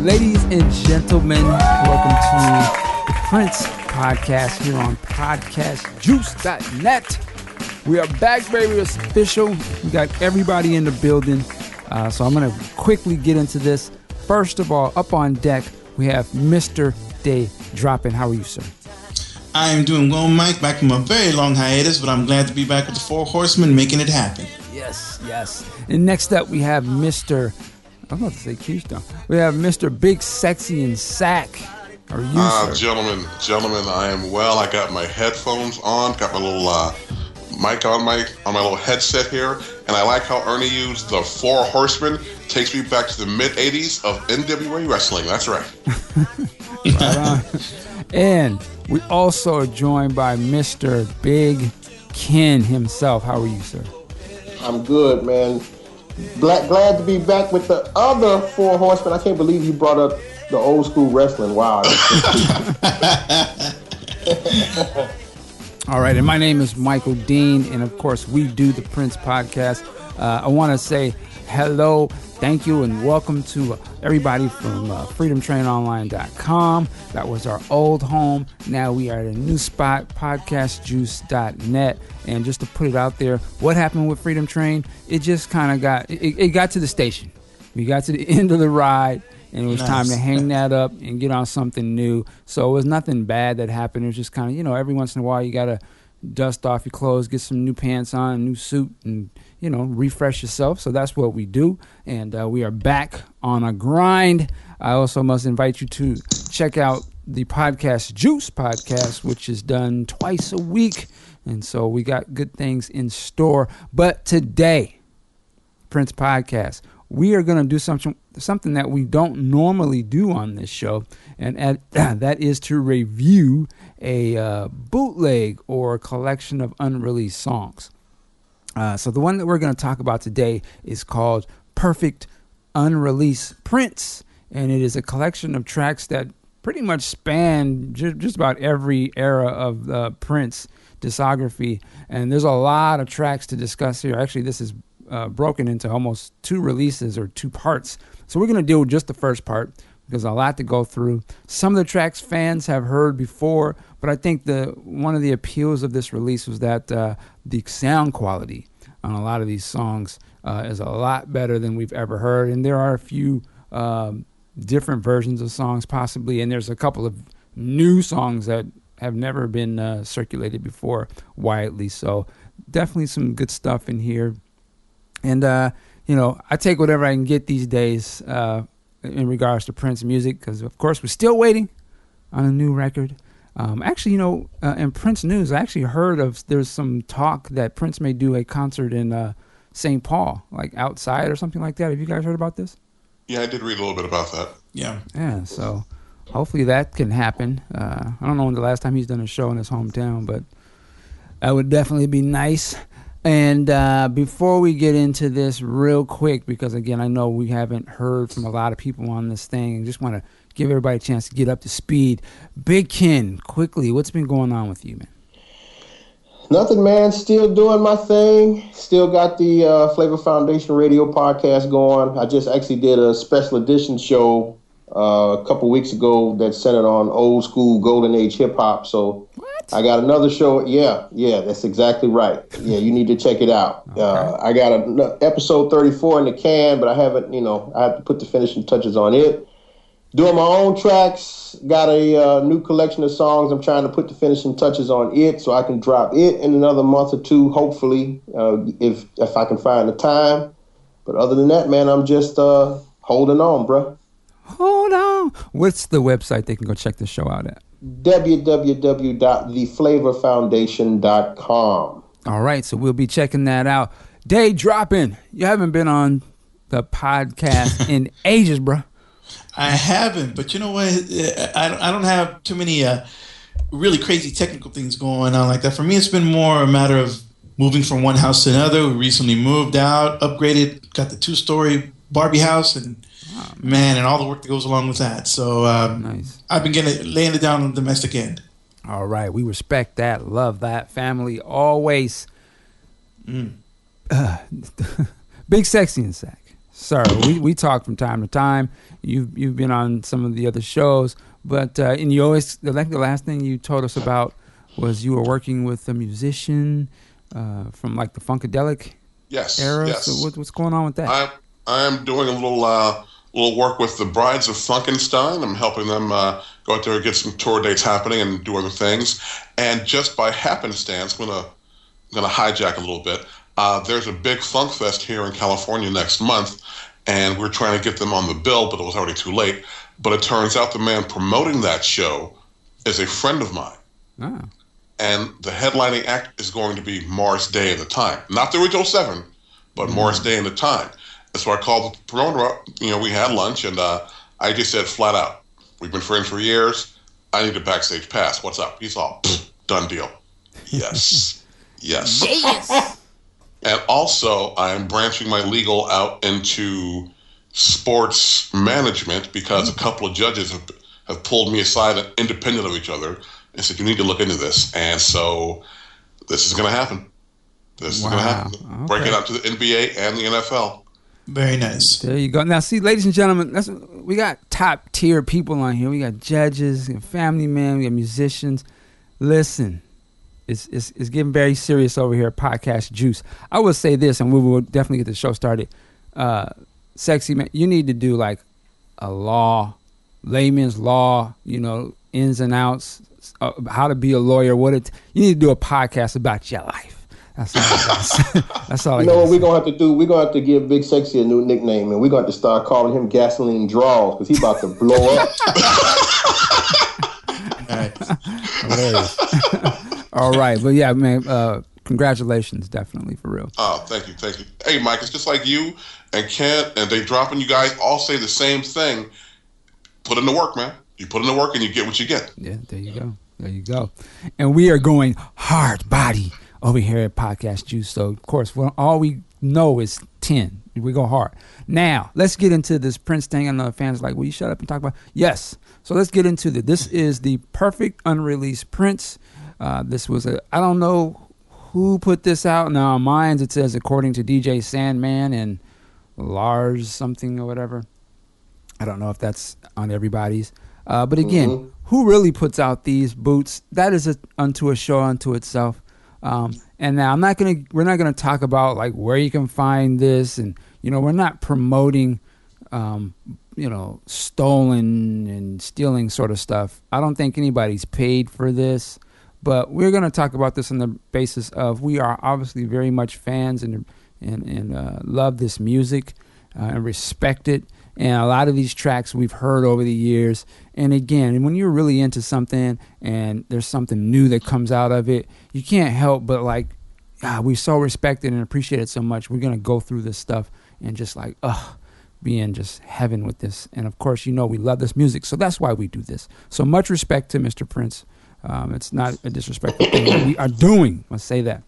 Ladies and gentlemen, welcome to the Prince Podcast here on podcastjuice.net. We are back, baby. It's official. We got everybody in the building. Uh, so I'm going to quickly get into this. First of all, up on deck, we have Mr. Day Dropping. How are you, sir? I am doing well, Mike. Back from a very long hiatus, but I'm glad to be back with the Four Horsemen making it happen. Yes, yes. And next up, we have Mr. I'm about to say Keystone. We have Mr. Big Sexy and Sack. Are you, Uh, sir? gentlemen, gentlemen, I am well. I got my headphones on, got my little uh, mic on my on my little headset here, and I like how Ernie used the Four Horsemen. Takes me back to the mid '80s of NWA wrestling. That's right. And we also are joined by Mr. Big Ken himself. How are you, sir? I'm good, man. Glad, glad to be back with the other four horsemen. I can't believe you brought up the old school wrestling. Wow. All right, and my name is Michael Dean, and of course, we do the Prince podcast. Uh, I want to say hello, thank you, and welcome to everybody from uh, freedomtrainonline.com. That was our old home. Now we are at a new spot, podcastjuice.net. And just to put it out there, what happened with Freedom Train? It just kind of got, it, it got to the station. We got to the end of the ride and it was time to hang that up and get on something new. So it was nothing bad that happened. It was just kind of, you know, every once in a while you got to dust off your clothes, get some new pants on, a new suit, and, you know, refresh yourself. So that's what we do. And uh, we are back on a grind. I also must invite you to check out the podcast Juice podcast, which is done twice a week. And so we got good things in store. But today, Prince Podcast. We are going to do something something that we don't normally do on this show, and at, that is to review a uh, bootleg or a collection of unreleased songs. Uh, so the one that we're going to talk about today is called "Perfect Unreleased Prince," and it is a collection of tracks that pretty much span ju- just about every era of the Prince discography. And there's a lot of tracks to discuss here. Actually, this is uh, broken into almost two releases or two parts. So we're going to deal with just the first part because a lot to go through. Some of the tracks fans have heard before, but I think the one of the appeals of this release was that uh, the sound quality on a lot of these songs uh, is a lot better than we've ever heard, and there are a few um, different versions of songs possibly, and there's a couple of new songs that have never been uh, circulated before widely. So definitely some good stuff in here. And uh, you know, I take whatever I can get these days uh, in regards to Prince music because, of course, we're still waiting on a new record. Um, actually, you know, uh, in Prince news, I actually heard of there's some talk that Prince may do a concert in uh, St. Paul, like outside or something like that. Have you guys heard about this? Yeah, I did read a little bit about that. Yeah. Yeah, so hopefully that can happen. Uh, I don't know when the last time he's done a show in his hometown, but that would definitely be nice. And uh, before we get into this, real quick, because again, I know we haven't heard from a lot of people on this thing, and just want to give everybody a chance to get up to speed. Big Ken, quickly, what's been going on with you, man? Nothing, man. Still doing my thing. Still got the uh, Flavor Foundation radio podcast going. I just actually did a special edition show uh, a couple weeks ago that centered on old school golden age hip hop. So I got another show. Yeah, yeah, that's exactly right. Yeah, you need to check it out. Uh, I got a episode 34 in the can, but I haven't, you know, I have to put the finishing touches on it. Doing my own tracks, got a uh, new collection of songs. I'm trying to put the finishing touches on it so I can drop it in another month or two, hopefully, uh, if if I can find the time. But other than that, man, I'm just uh, holding on, bruh. Hold on. What's the website they can go check the show out at? www.theflavorfoundation.com. All right, so we'll be checking that out. Day dropping. You haven't been on the podcast in ages, bro. I haven't, but you know what? I don't, I don't have too many uh, really crazy technical things going on like that. For me, it's been more a matter of moving from one house to another. We recently moved out, upgraded, got the two story Barbie house, and man, and all the work that goes along with that. So um, Nice. I've been getting laying it down on the domestic end. All right, we respect that, love that, family always. Uh, big sexy and sack. sir. We we talk from time to time. You've you've been on some of the other shows, but uh, and you always the like the last thing you told us about was you were working with a musician uh, from like the funkadelic Yes. era. Yes. So what, what's going on with that? I I am doing a little uh, little work with the Brides of Funkenstein. I'm helping them uh, go out there and get some tour dates happening and do other things. And just by happenstance, I'm gonna I'm gonna hijack a little bit. Uh, there's a big funk fest here in California next month, and we're trying to get them on the bill, but it was already too late. But it turns out the man promoting that show is a friend of mine Ah, and the headlining act is going to be Morris Day and the Time, not the original seven, but Morris Day and the Time. And so I called the promoter up. You know, we had lunch, and uh, I just said flat out, "We've been friends for years. I need a backstage pass. What's up?" He's all, "Done deal." Yes, yes. yes. And also, I am branching my legal out into sports management because a couple of judges have, have pulled me aside independent of each other and said, you need to look into this. And so this is going to happen. This is going to Wow. happen. Break it Okay. out to the NBA and the NFL. Very nice. there you go. Now, see, ladies and gentlemen, that's, we got top tier people on here. We got judges, we got family men, we got musicians. Listen, it's, it's, it's getting very serious over here Podcast Juice. I will say this, and we will definitely get the show started. Uh, sexy man, you need to do like a law, layman's law, you know, ins and outs, uh, how to be a lawyer. What it you need to do a podcast about your life. That's all. I gotta. That's all. I You know gotta what we're gonna have to do? We're gonna have to give Big Sexy a new nickname, and we're gonna have to start calling him Gasoline Draws because he's about to blow up. All right. Hilarious. all right, but yeah, man. Uh, congratulations, definitely for real. Oh, thank you, thank you. Hey, Mike, it's just like you and Ken and Day Dropping you guys all say the same thing. Put in the work, man. You put in the work and you get what you get. Yeah, there you go. There you go. And we are going hard body over here at Podcast Juice. So, of course, well, all we know is 10. We go hard. Now, let's get into this Prince thing. I know the fans are like, will you shut up and talk about Yes. So let's get into the. This is the perfect unreleased Prince. Uh, this was a, I don't know who put this out. Now, on mine, it says according to DJ Sandman and Lars something or whatever. I don't know if that's on everybody's. Uh, but again, Mhm. who really puts out these boots? That is a, unto a show unto itself. Um, and now I'm not gonna, we're not gonna talk about like where you can find this, and you know, we're not promoting, um, you know, stolen and stealing sort of stuff. I don't think anybody's paid for this, but we're gonna talk about this on the basis of we are obviously very much fans and and and uh, love this music uh, and respect it. And a lot of these tracks we've heard over the years. And again, when you're really into something and there's something new that comes out of it, you can't help but like, ah, we so respect it and appreciate it so much. We're gonna go through this stuff and just like, ugh, be in just heaven with this. And of course, you know we love this music, so that's why we do this. So much respect to Mr. Prince. Um, it's not a disrespectful thing we are doing. Let's say that.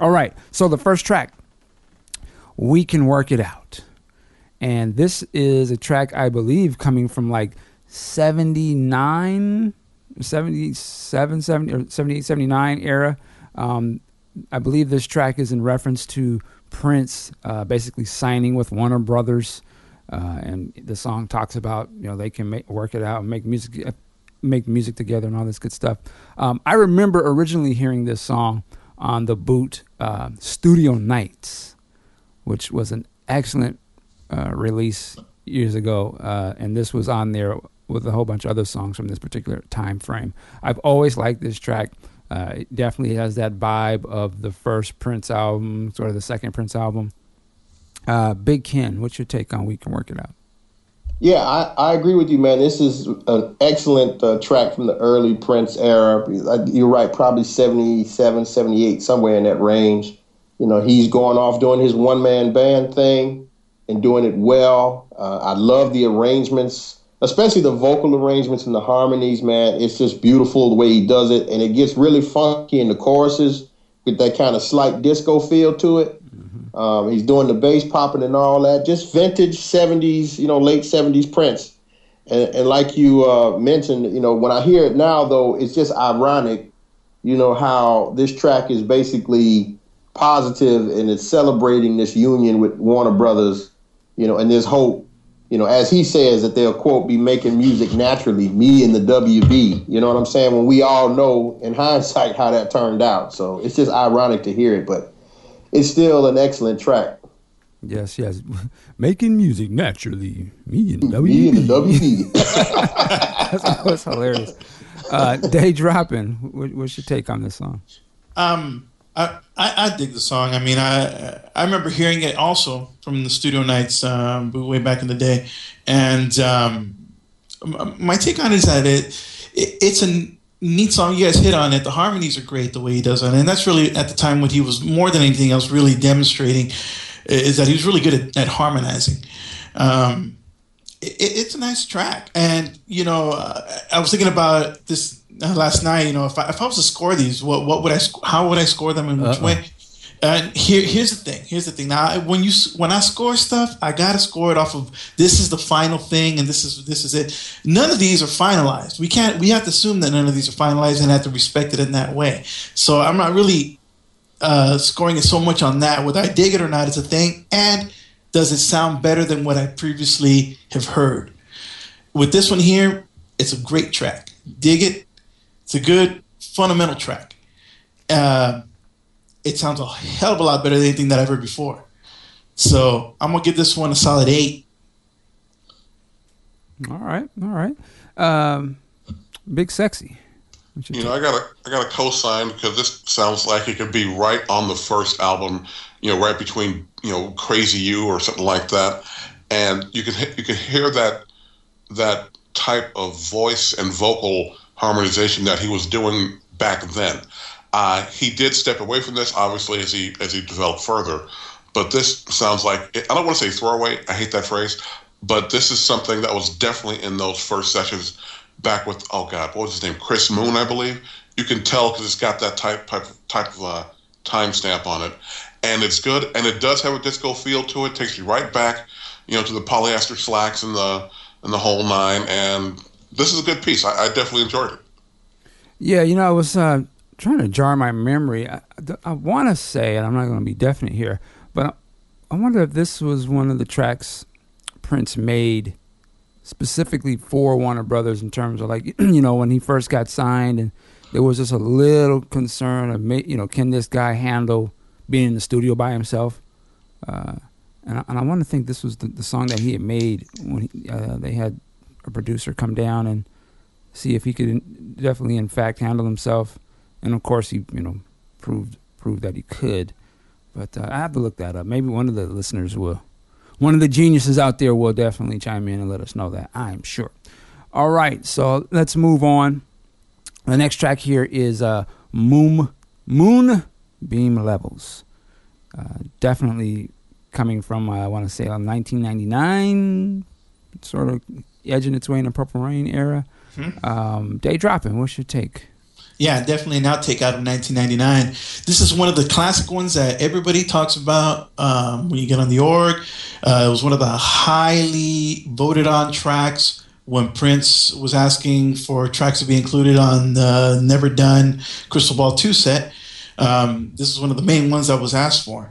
All right. So the first track, we can work it out. And this is a track I believe coming from like 79, 77, 70, or 78, 79 era. Um, I believe this track is in reference to Prince uh, basically signing with Warner Brothers. Uh, and the song talks about, you know, they can make, work it out and make music, uh, make music together and all this good stuff. Um, I remember originally hearing this song on the boot uh, Studio Nights, which was an excellent uh, release years ago, uh, and this was on there with a whole bunch of other songs from this particular time frame. I've always liked this track. Uh, it definitely has that vibe of the first Prince album, sort of the second Prince album. Uh, Big Ken, what's your take on We Can Work It Out? Yeah, I, I agree with you, man. This is an excellent uh, track from the early Prince era. You're right, probably 77, 78, somewhere in that range. You know, he's going off doing his one man band thing and doing it well. Uh, I love the arrangements, especially the vocal arrangements and the harmonies, man. It's just beautiful the way he does it. And it gets really funky in the choruses with that kind of slight disco feel to it. Um, he's doing the bass popping and all that. Just vintage 70s, you know, late 70s Prince. And, and like you uh, mentioned, you know, when I hear it now, though, it's just ironic, you know, how this track is basically positive and it's celebrating this union with Warner Brothers, you know, and there's hope. You know, as he says that they'll quote be making music naturally, me and the WB. You know what I'm saying? When we all know in hindsight how that turned out. So it's just ironic to hear it, but it's still an excellent track. Yes, yes. Making music naturally. Me and WB. Me and the WB. that's, that's hilarious. Uh, Day dropping. What, what's your take on this song? Um, I, I, I dig the song. I mean, I I remember hearing it also from the studio nights um, way back in the day, and um, my take on it is that it, it it's a neat song. You guys hit on it. The harmonies are great the way he does it, and that's really at the time what he was more than anything else really demonstrating is that he was really good at, at harmonizing. Um, it, it's a nice track, and you know, uh, I was thinking about this last night. You know, if I, if I was to score these, what what would I how would I score them in which Uh-oh. way? And here, here's the thing. Here's the thing. Now, when you when I score stuff, I gotta score it off of this is the final thing, and this is this is it. None of these are finalized. We can't. We have to assume that none of these are finalized and have to respect it in that way. So I'm not really uh, scoring it so much on that. Whether I dig it or not is a thing, and does it sound better than what I previously have heard? With this one here, it's a great track. Dig it. It's a good fundamental track. Uh, it sounds a hell of a lot better than anything that I've heard before. So I'm gonna give this one a solid eight. All right, all right. Um, Big sexy. You, you know, I got a I got a co-sign because this sounds like it could be right on the first album. You know, right between you know Crazy You or something like that, and you can you can hear that that type of voice and vocal harmonization that he was doing back then. Uh, he did step away from this, obviously, as he as he developed further. But this sounds like I don't want to say throwaway. I hate that phrase, but this is something that was definitely in those first sessions back with oh god, what was his name? Chris Moon, I believe. You can tell because it's got that type type type of uh, timestamp on it, and it's good. And it does have a disco feel to it. Takes you right back, you know, to the polyester slacks and the and the whole nine. And this is a good piece. I, I definitely enjoyed it. Yeah, you know, I was uh, trying to jar my memory. I, I want to say, and I'm not going to be definite here, but I, I wonder if this was one of the tracks Prince made specifically for Warner Brothers in terms of like you know when he first got signed and there was just a little concern of you know can this guy handle being in the studio by himself uh, and, I, and I want to think this was the, the, song that he had made when he, uh, they had a producer come down and see if he could definitely in fact handle himself and of course he you know proved proved that he could but uh, I have to look that up maybe one of the listeners will one of the geniuses out there will definitely chime in and let us know that, I'm sure. All right, so let's move on. The next track here is uh, Moon, Moon Beam Levels. Uh, definitely coming from, uh, I want to say, 1999, sort of edging its way in the Purple Rain era. Hmm. Um, day dropping, what's your take? Yeah, definitely an outtake out of 1999. This is one of the classic ones that everybody talks about um, when you get on the org. Uh, it was one of the highly voted on tracks when Prince was asking for tracks to be included on the Never Done Crystal Ball 2 set. Um, this is one of the main ones that was asked for.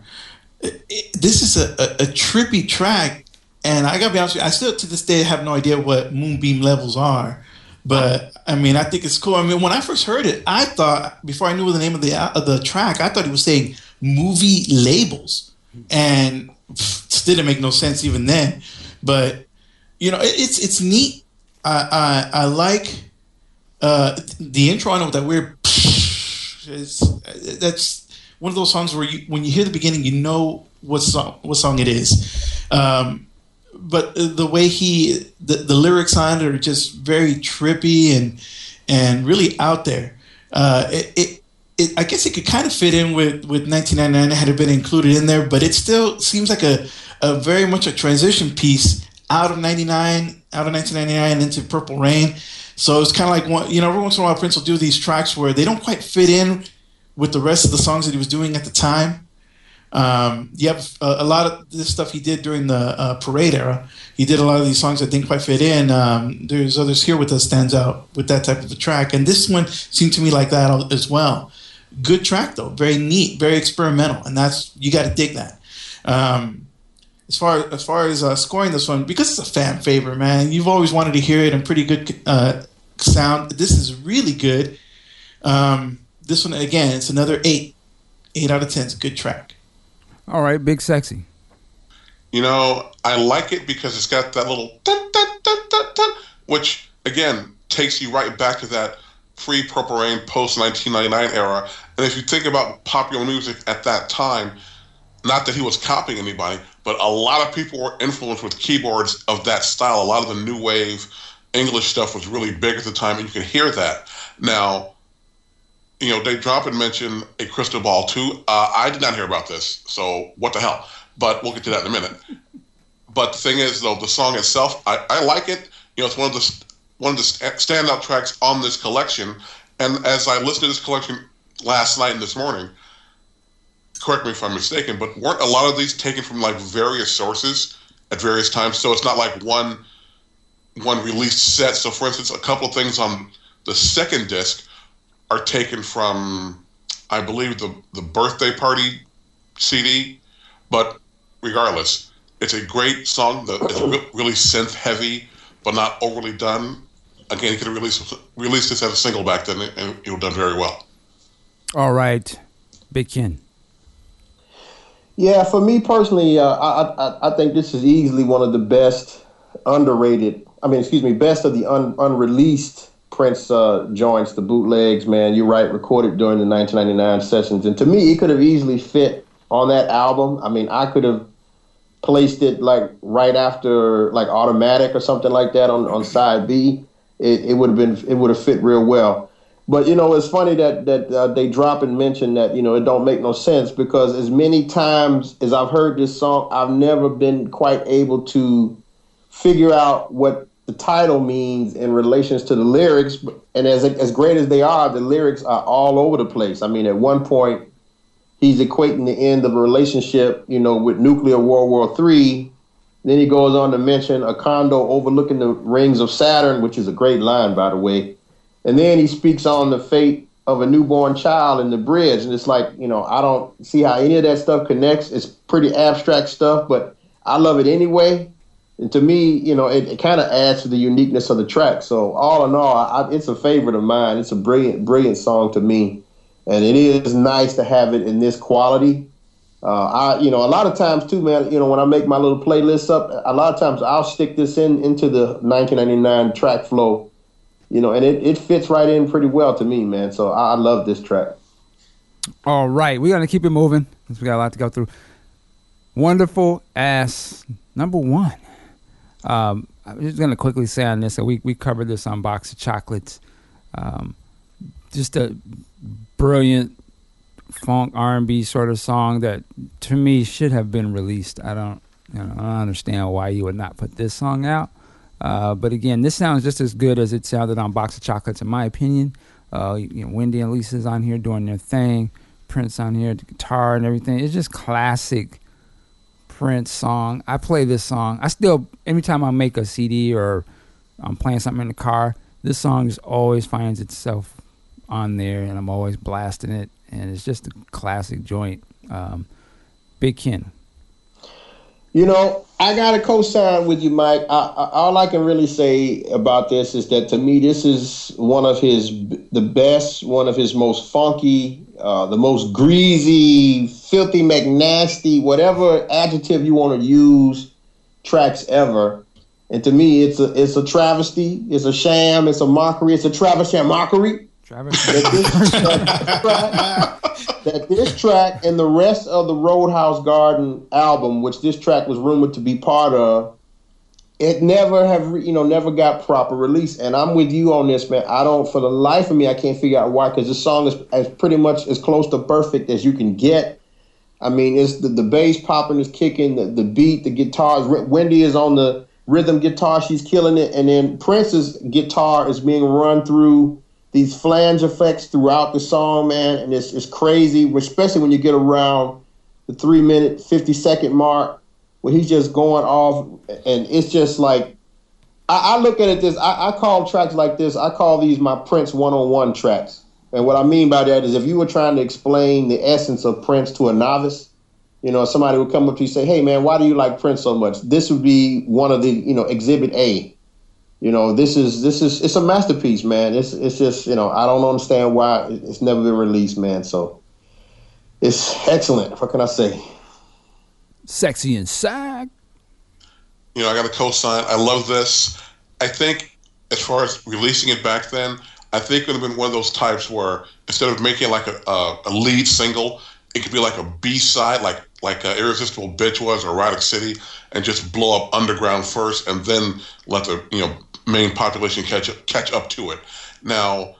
It, it, this is a, a, a, trippy track, and I gotta be honest with you, I still to this day have no idea what moonbeam levels are. But I mean, I think it's cool. I mean, when I first heard it, I thought before I knew the name of the of the track, I thought he was saying movie labels, and pff, didn't make no sense even then. But you know, it, it's it's neat. I I, I like uh, the intro. I know that weird. It's, that's one of those songs where you when you hear the beginning, you know what song what song it is. Um, but the way he the, the lyrics on it are just very trippy and and really out there. Uh, it, it, it, I guess it could kind of fit in with with 1999 had it been included in there, but it still seems like a a very much a transition piece out of 99 out of 1999 into Purple Rain. So it's kind of like one, you know, every once in a while Prince will do these tracks where they don't quite fit in with the rest of the songs that he was doing at the time. Um, have a, a, lot of this stuff he did during the uh, parade era. He did a lot of these songs that didn't quite fit in. Um, there's others here with us stands out with that type of a track, and this one seemed to me like that as well. Good track though, very neat, very experimental, and that's you got to dig that. Um, as far as far as uh, scoring this one, because it's a fan favorite, man. You've always wanted to hear it and pretty good uh, sound. This is really good. Um, this one again, it's another eight, eight out of ten. It's a good track. All right, big sexy. You know, I like it because it's got that little dun, dun, dun, which again takes you right back to that pre Purple Rain post 1999 era. And if you think about popular music at that time, not that he was copying anybody, but a lot of people were influenced with keyboards of that style. A lot of the new wave English stuff was really big at the time, and you can hear that. Now, you know, Dave Droppin mentioned a crystal ball too. Uh, I did not hear about this, so what the hell? But we'll get to that in a minute. But the thing is, though, the song itself, I, I like it. You know, it's one of the one of the standout tracks on this collection. And as I listened to this collection last night and this morning, correct me if I'm mistaken, but weren't a lot of these taken from like various sources at various times? So it's not like one one released set. So for instance, a couple of things on the second disc are taken from I believe the the birthday party CD, but regardless, it's a great song. that is really synth heavy, but not overly done. Again, he could have released released this as a single back then, and it would have done very well. All right, Big Ken. Yeah, for me personally, uh, I, I I think this is easily one of the best underrated. I mean, excuse me, best of the un, unreleased Prince uh, the bootlegs. Man, you're right, recorded during the 1999 sessions, and to me, it could have easily fit on that album. I mean, I could have placed it like right after like automatic or something like that on, on side B. It, it would have been it would have fit real well. But you know, it's funny that that uh, they drop and mention that you know it don't make no sense because as many times as I've heard this song, I've never been quite able to figure out what the title means in relations to the lyrics. And as as great as they are, the lyrics are all over the place. I mean, at one point, he's equating the end of a relationship, you know, with nuclear World War Three. Then he goes on to mention a condo overlooking the rings of Saturn, which is a great line, by the way. And then he speaks on the fate of a newborn child in the bridge. And it's like, you know, I don't see how any of that stuff connects. It's pretty abstract stuff, but I love it anyway. And to me, you know, it, it kind of adds to the uniqueness of the track. So all in all, I, it's a favorite of mine. It's a brilliant, brilliant song to me, and it is nice to have it in this quality. Uh, I, you know, a lot of times too, man. You know, when I make my little playlists up, a lot of times I'll stick this in into the 1999 track flow you know, and it, it fits right in pretty well to me, man. So I, I love this track. All right, we got to keep it moving because we got a lot to go through. Wonderful ass number one. Um, I'm just gonna quickly say on this that we we covered this on Box of Chocolates. Um, just a brilliant funk R&B sort of song that to me should have been released. I don't, you know, I don't understand why you would not put this song out. Uh, but again, this sounds just as good as it sounded on Box of Chocolates, in my opinion. Uh, you know, Wendy and Lisa's on here doing their thing. Prince on here, the guitar and everything. It's just classic Prince song. I play this song. I still, anytime I make a CD or I'm playing something in the car, this song just always finds itself on there, and I'm always blasting it. And it's just a classic joint. Um, Big Ken, you know, I got to co-sign with you, Mike. I, I, all I can really say about this is that to me, this is one of his the best, one of his most funky, uh, the most greasy, filthy, McNasty, whatever adjective you want to use, tracks ever. And to me, it's a it's a travesty, it's a sham, it's a mockery, it's a travesty mockery. Travesty. that this track and the rest of the Roadhouse Garden album, which this track was rumored to be part of, it never have you know never got proper release. And I'm with you on this, man. I don't, for the life of me, I can't figure out why. Because this song is, is pretty much as close to perfect as you can get. I mean, it's the, the bass popping is kicking, the, the beat, the guitars. Wendy is on the rhythm guitar, she's killing it, and then Prince's guitar is being run through these flange effects throughout the song, man, and it's it's crazy, especially when you get around the three minute fifty second mark where he's just going off, and it's just like I, I look at it this. I, I call tracks like this. I call these my Prince one on one tracks. And what I mean by that is if you were trying to explain the essence of Prince to a novice, you know, somebody would come up to you and say, "Hey, man, why do you like Prince so much?" This would be one of the, you know, Exhibit A. You know, this is this is it's a masterpiece, man. It's it's just you know I don't understand why it's never been released, man. So it's excellent. What can I say? Sexy and sack. You know, I got a co-sign. I love this. I think as far as releasing it back then, I think it would have been one of those types where instead of making like a, a, a lead single, it could be like a B side, like like uh, Irresistible Bitch was or Erotic City, and just blow up underground first, and then let the you know main population catch up, catch up to it. Now,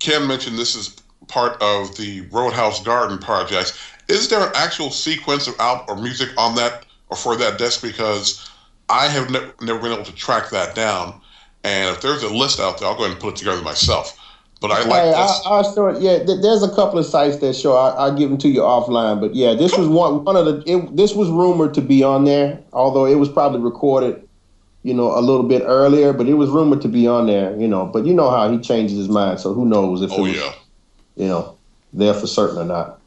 Ken mentioned this is part of the Roadhouse Garden project. Is there an actual sequence of out or music on that or for that disc? Because I have ne- never been able to track that down. And if there's a list out there, I'll go ahead and put it together myself. But I like hey, this. I, I start, yeah, th- there's a couple of sites that show. I, will give them to you offline. But yeah, this was one one of the. It, this was rumored to be on there, although it was probably recorded you know, a little bit earlier, but it was rumored to be on there, you know. But you know how he changes his mind, so who knows if oh, it was, yeah. you know, there for certain or not.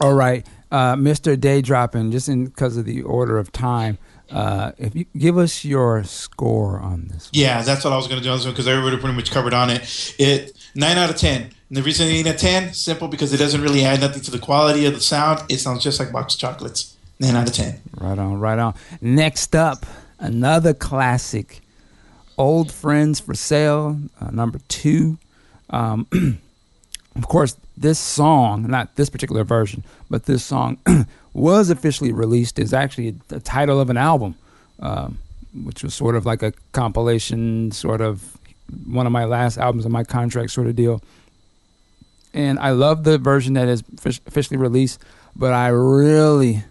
All right, uh, Mr. Day Dropping, just in because of the order of time, uh, if you give us your score on this. One. Yeah, that's what I was going to do on this one because everybody pretty much covered on it. It nine out of ten. And the reason it ain't a ten, simple because it doesn't really add nothing to the quality of the sound. It sounds just like box chocolates. Nine out of ten. Right on, right on. Next up another classic, Old Friends for Sale, uh, number two. Um, of course, this song, not this particular version, but this song was officially released as actually the title of an album, um, which was sort of like a compilation, sort of one of my last albums on my contract sort of deal. And I love the version that is officially released, but I really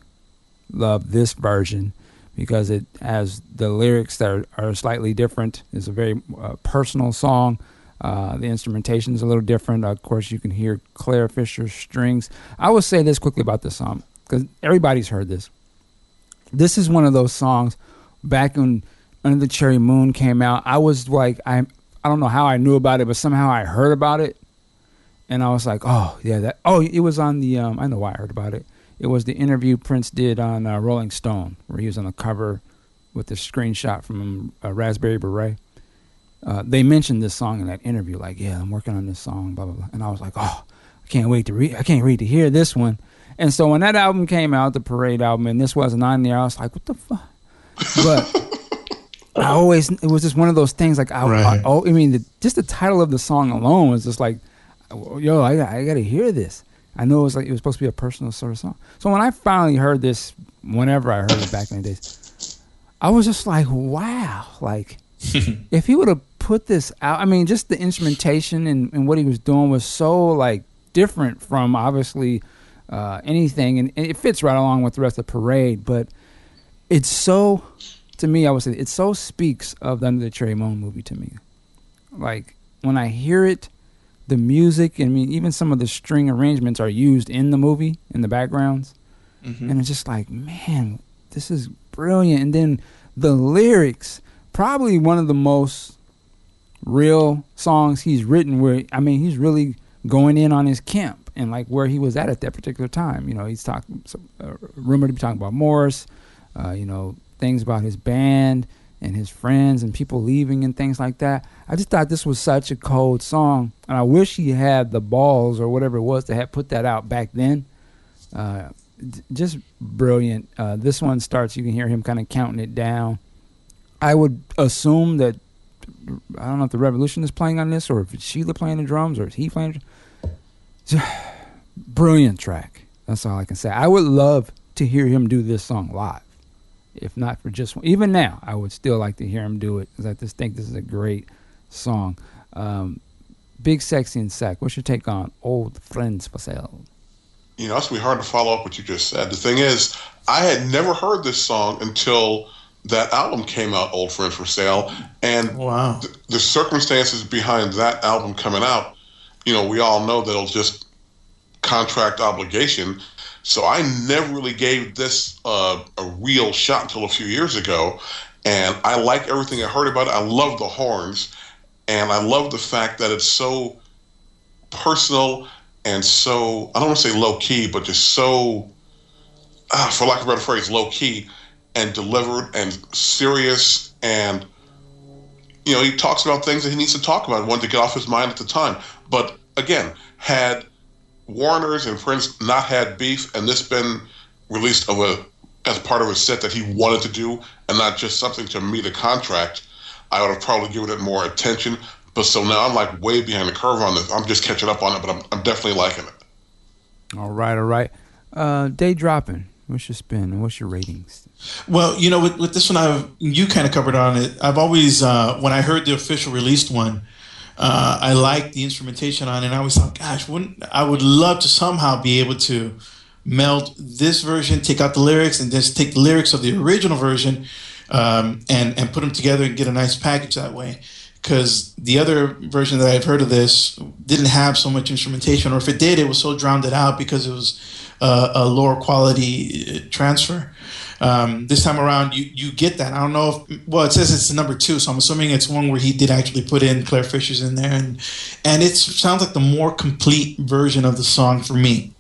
love this version because it has the lyrics that are, are slightly different. It's a very uh, personal song. Uh, the instrumentation is a little different. of course, you can hear Clare Fischer's strings. I will say this quickly about this song because everybody's heard this. This is one of those songs back when Under the Cherry Moon came out. I was like, I I don't know how I knew about it, but somehow I heard about it, and I was like, oh yeah, that. Oh, it was on the. Um, I know why I heard about it it was the interview Prince did on uh, Rolling Stone, where he was on the cover with the screenshot from uh, Raspberry Beret. Uh, they mentioned this song in that interview, like, "Yeah, I'm working on this song," blah blah blah, and I was like, "Oh, I can't wait to read. I can't wait to hear this one." And so when that album came out, the Parade album, and this wasn't on there, I was like, "What the fuck?" But I always, it was just one of those things. Like, I, right. I, oh, I mean, the, just the title of the song alone was just like, "Yo, I, I got to hear this." I know it was like it was supposed to be a personal sort of song. So when I finally heard this, whenever I heard it back in the days, I was just like, wow, like if he would have put this out, I mean, just the instrumentation and, and what he was doing was so like different from obviously uh, anything, and, and, it fits right along with the rest of the parade. But it's so, to me, I would say it so speaks of the Under the Cherry Moon movie to me. Like when I hear it the music. I mean, even some of the string arrangements are used in the movie in the backgrounds, mm-hmm. and it's just like, man, this is brilliant. And then the lyrics, probably one of the most real songs he's written. Where I mean, he's really going in on his camp and like where he was at at that particular time. You know, he's talking uh, rumored to be talking about Morris. Uh, you know, things about his band and his friends and people leaving and things like that. I just thought this was such a cold song, and I wish he had the balls or whatever it was to have put that out back then. Uh, d- just brilliant. Uh, this one starts. You can hear him kind of counting it down. I would assume that I don't know if the Revolution is playing on this, or if it's Sheila playing the drums, or is he playing. brilliant track. That's all I can say. I would love to hear him do this song live if not for just one. Even now, I would still like to hear him do it because I just think this is a great song. Um, Big Sexy and Sack, what's your take on Old Friends for Sale? You know, it's going to be hard to follow up what you just said. The thing is, I had never heard this song until that album came out, Old Friends for Sale. And wow. th- the circumstances behind that album coming out, you know, we all know that it'll just contract obligation so I never really gave this uh, a real shot until a few years ago. And I like everything I heard about it. I love the horns. And I love the fact that it's so personal and so, I don't want to say low key, but just so uh, for lack of a better phrase, low key and delivered and serious and you know, he talks about things that he needs to talk about, wanted to get off his mind at the time. But again, had Warner's and Prince not had beef and this been released of a as part of a set that he wanted to do and not just something to meet a contract, I would have probably given it more attention. But so now I'm like way behind the curve on this. I'm just catching up on it, but I'm, I'm definitely liking it. All right, all right. Uh, day dropping. What's your spin what's your ratings? Well, you know, with, with this one, I've you kind of covered on it. I've always, uh, when I heard the official released one, uh, I liked the instrumentation on it. And I always thought, gosh, wouldn't I would love to somehow be able to meld this version, take out the lyrics, and just take the lyrics of the original version um, and and put them together and get a nice package that way. Because the other version that I've heard of this didn't have so much instrumentation, or if it did, it was so drowned out because it was uh, a lower quality uh, transfer. Um, this time around, you you get that. I don't know if well, it says it's number two, so I'm assuming it's one where he did actually put in Clare Fischer's in there, and and it sounds like the more complete version of the song for me.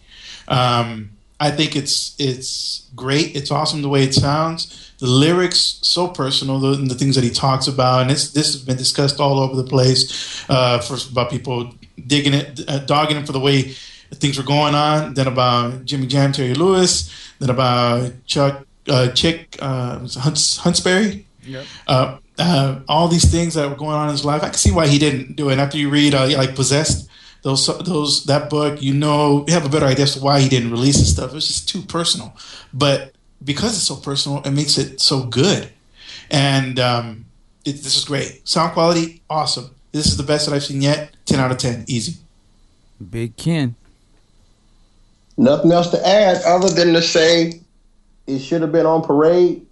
Um, I think it's it's great. It's awesome the way it sounds. The lyrics so personal, the, the things that he talks about, and this this has been discussed all over the place. Uh, first about people digging it, uh, dogging him for the way things were going on. Then about Jimmy Jam, Terry Lewis. Then about Chuck, uh, Chick, uh, Hunts, Huntsberry. Yep. Uh, uh, all these things that were going on in his life. I can see why he didn't do it. After you read uh, like Possessed, those those that book, you know, you have a better idea as to why he didn't release this stuff. It was just too personal. But because it's so personal, it makes it so good. And um, it, this is great. Sound quality, awesome. This is the best that I've seen yet. Ten out of ten, easy. Big Ken. Nothing else to add other than to say it should have been on parade.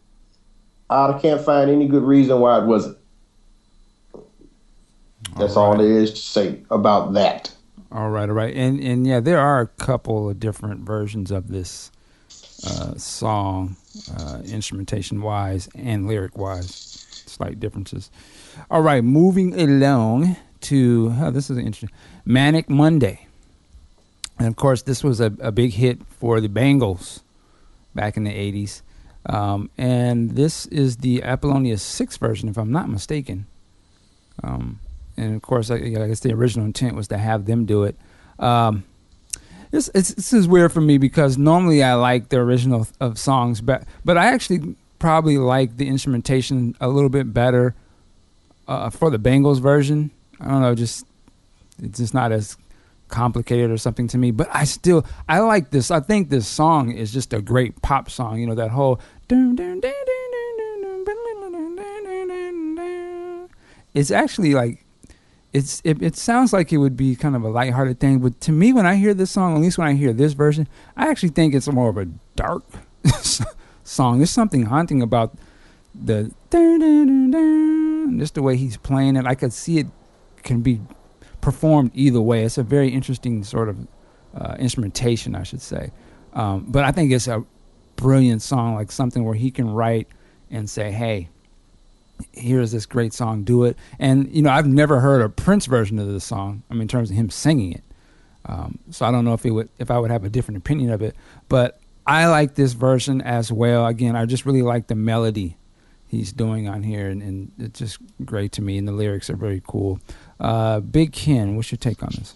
I can't find any good reason why it wasn't. That's all, All right. there is to say about that. All right, all right, and and yeah, there are a couple of different versions of this uh, song, uh, instrumentation wise and lyric wise, slight differences. All right, moving along to oh, this is interesting, Manic Monday, and of course this was a, a big hit for the Bangles back in the '80s, um, and this is the Apollonia Six version, if I'm not mistaken. Um, and of course, I, I guess the original intent was to have them do it. Um, this, this is weird for me because normally I like the original of songs, but but I actually probably like the instrumentation a little bit better uh, for the Bangles version. I don't know, just it's just not as complicated or something to me. But I still I like this. I think this song is just a great pop song. You know that whole. It's actually like it's it, it sounds like it would be kind of a lighthearted thing, but to me, when I hear this song, at least when I hear this version, I actually think it's more of a dark song. There's something haunting about the just the way he's playing it. I could see it can be performed either way. It's a very interesting sort of uh, instrumentation, I should say. Um, but I think it's a brilliant song, like something where he can write and say, "Hey, here's this great song, do it." And you know, I've never heard a Prince version of this song. I mean, in terms of him singing it. Um, so I don't know if it would, if I would have a different opinion of it, but I like this version as well. Again, I just really like the melody he's doing on here, and, and it's just great to me. And the lyrics are very cool. Uh, Big Ken, what's your take on this?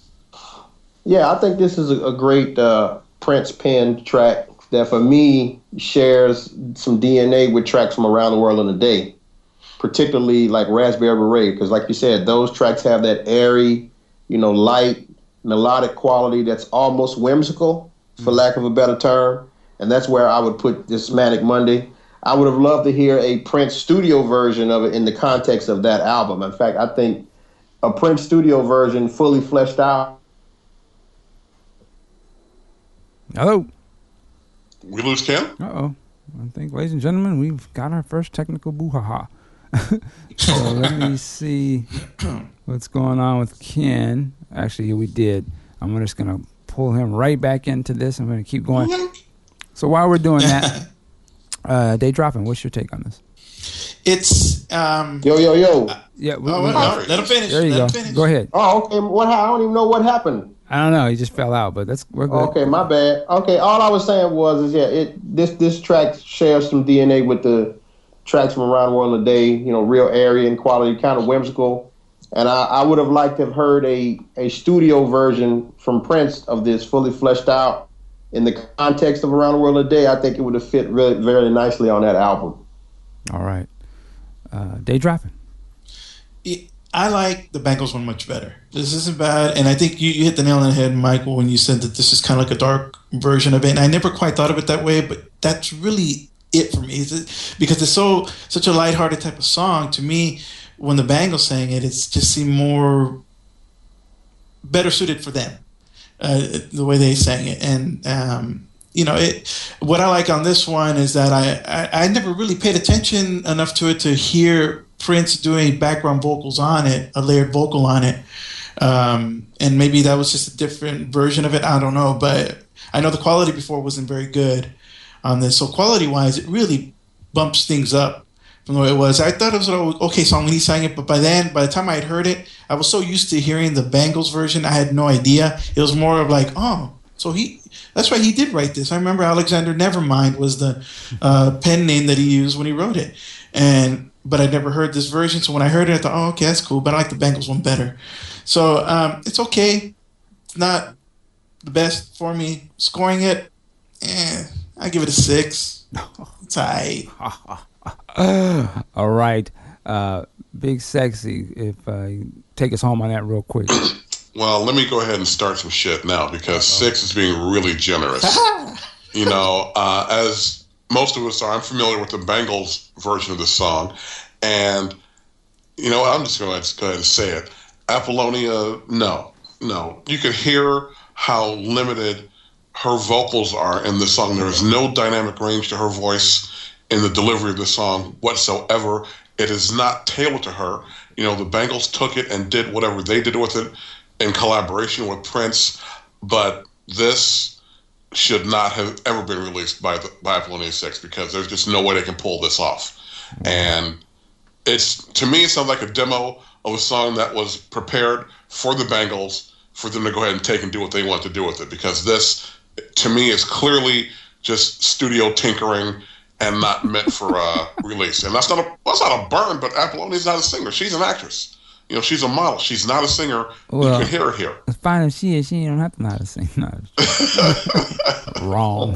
Yeah, I think this is a, great uh, Prince pen track that for me shares some DNA with tracks from around the world in a day, particularly like Raspberry Beret, because like you said, those tracks have that airy, you know, light, melodic quality that's almost whimsical, for lack of a better term. And that's where I would put this Manic Monday. I would have loved to hear a Prince studio version of it in the context of that album. In fact, I think a Prince studio version fully fleshed out Hello. We lose Ken? Uh oh. I think, ladies and gentlemen, we've got our first technical boo-ha-ha. so let me see what's going on with Ken. Actually, we did. I'm just going to pull him right back into this. I'm going to keep going. So while we're doing that, uh, Day Dropping, what's your take on this? It's um. yo yo yo. Yeah, we, Oh, we- well, no, let him finish. there you let go. finish. Go ahead. Oh, okay. What? I don't even know what happened. I don't know. He just fell out, but that's we're good. Okay, my bad. Okay, all I was saying was is yeah, it this this track shares some DNA with the tracks from around the world today. You know, real airy and quality, kind of whimsical. And I, I would have liked to have heard a a studio version from Prince of this fully fleshed out in the context of around the world today. I think it would have fit really very nicely on that album. All right, uh, day dropping. It, I like the Bangles one much better. This isn't bad, and I think you, you hit the nail on the head, Michael, when you said that this is kind of like a dark version of it. And I never quite thought of it that way, but that's really it for me. Because it's so such a lighthearted type of song. To me, when the Bangles sang it, it's just seemed more better suited for them, uh, the way they sang it, and. Um, you know, it. What I like on this one is that I, I, I never really paid attention enough to it to hear Prince doing background vocals on it, a layered vocal on it. Um, and maybe that was just a different version of it. I don't know, but I know the quality before wasn't very good on this. So quality wise, it really bumps things up from the way it was. I thought it was okay song when he sang it, but by then, by the time I had heard it, I was so used to hearing the Bangles version, I had no idea. It was more of like, oh, so he. That's why he did write this. I remember Alexander Nevermind was the uh, pen name that he used when he wrote it, and but I'd never heard this version. So when I heard it, I thought, oh, okay, that's cool. But I like the Bangles one better. So um, it's okay. It's not the best for me. Scoring it, eh, I give it a six. It's alright. All right, uh, big sexy. If uh, take us home on that real quick. Well, let me go ahead and start some shit now because six is being really generous. you know, uh, as most of us are, I'm familiar with the Bangles version of the song, and you know, I'm just going to go ahead and say it. Apollonia, no, no. You can hear how limited her vocals are in the song. There is no dynamic range to her voice in the delivery of the song whatsoever. It is not tailored to her. You know, the Bangles took it and did whatever they did with it in collaboration with Prince, but this should not have ever been released by the by Apollonia Six because there's just no way they can pull this off. Mm-hmm. And it's to me it sounds like a demo of a song that was prepared for the Bangles for them to go ahead and take and do what they want to do with it because this to me is clearly just studio tinkering and not meant for uh, release. And that's not a that's not a burn, but Apollonia's not a singer. She's an actress. You know, she's a model. She's not a singer. Well, you can hear her here. Fine if she is. She don't have to know how to sing. No. Wrong.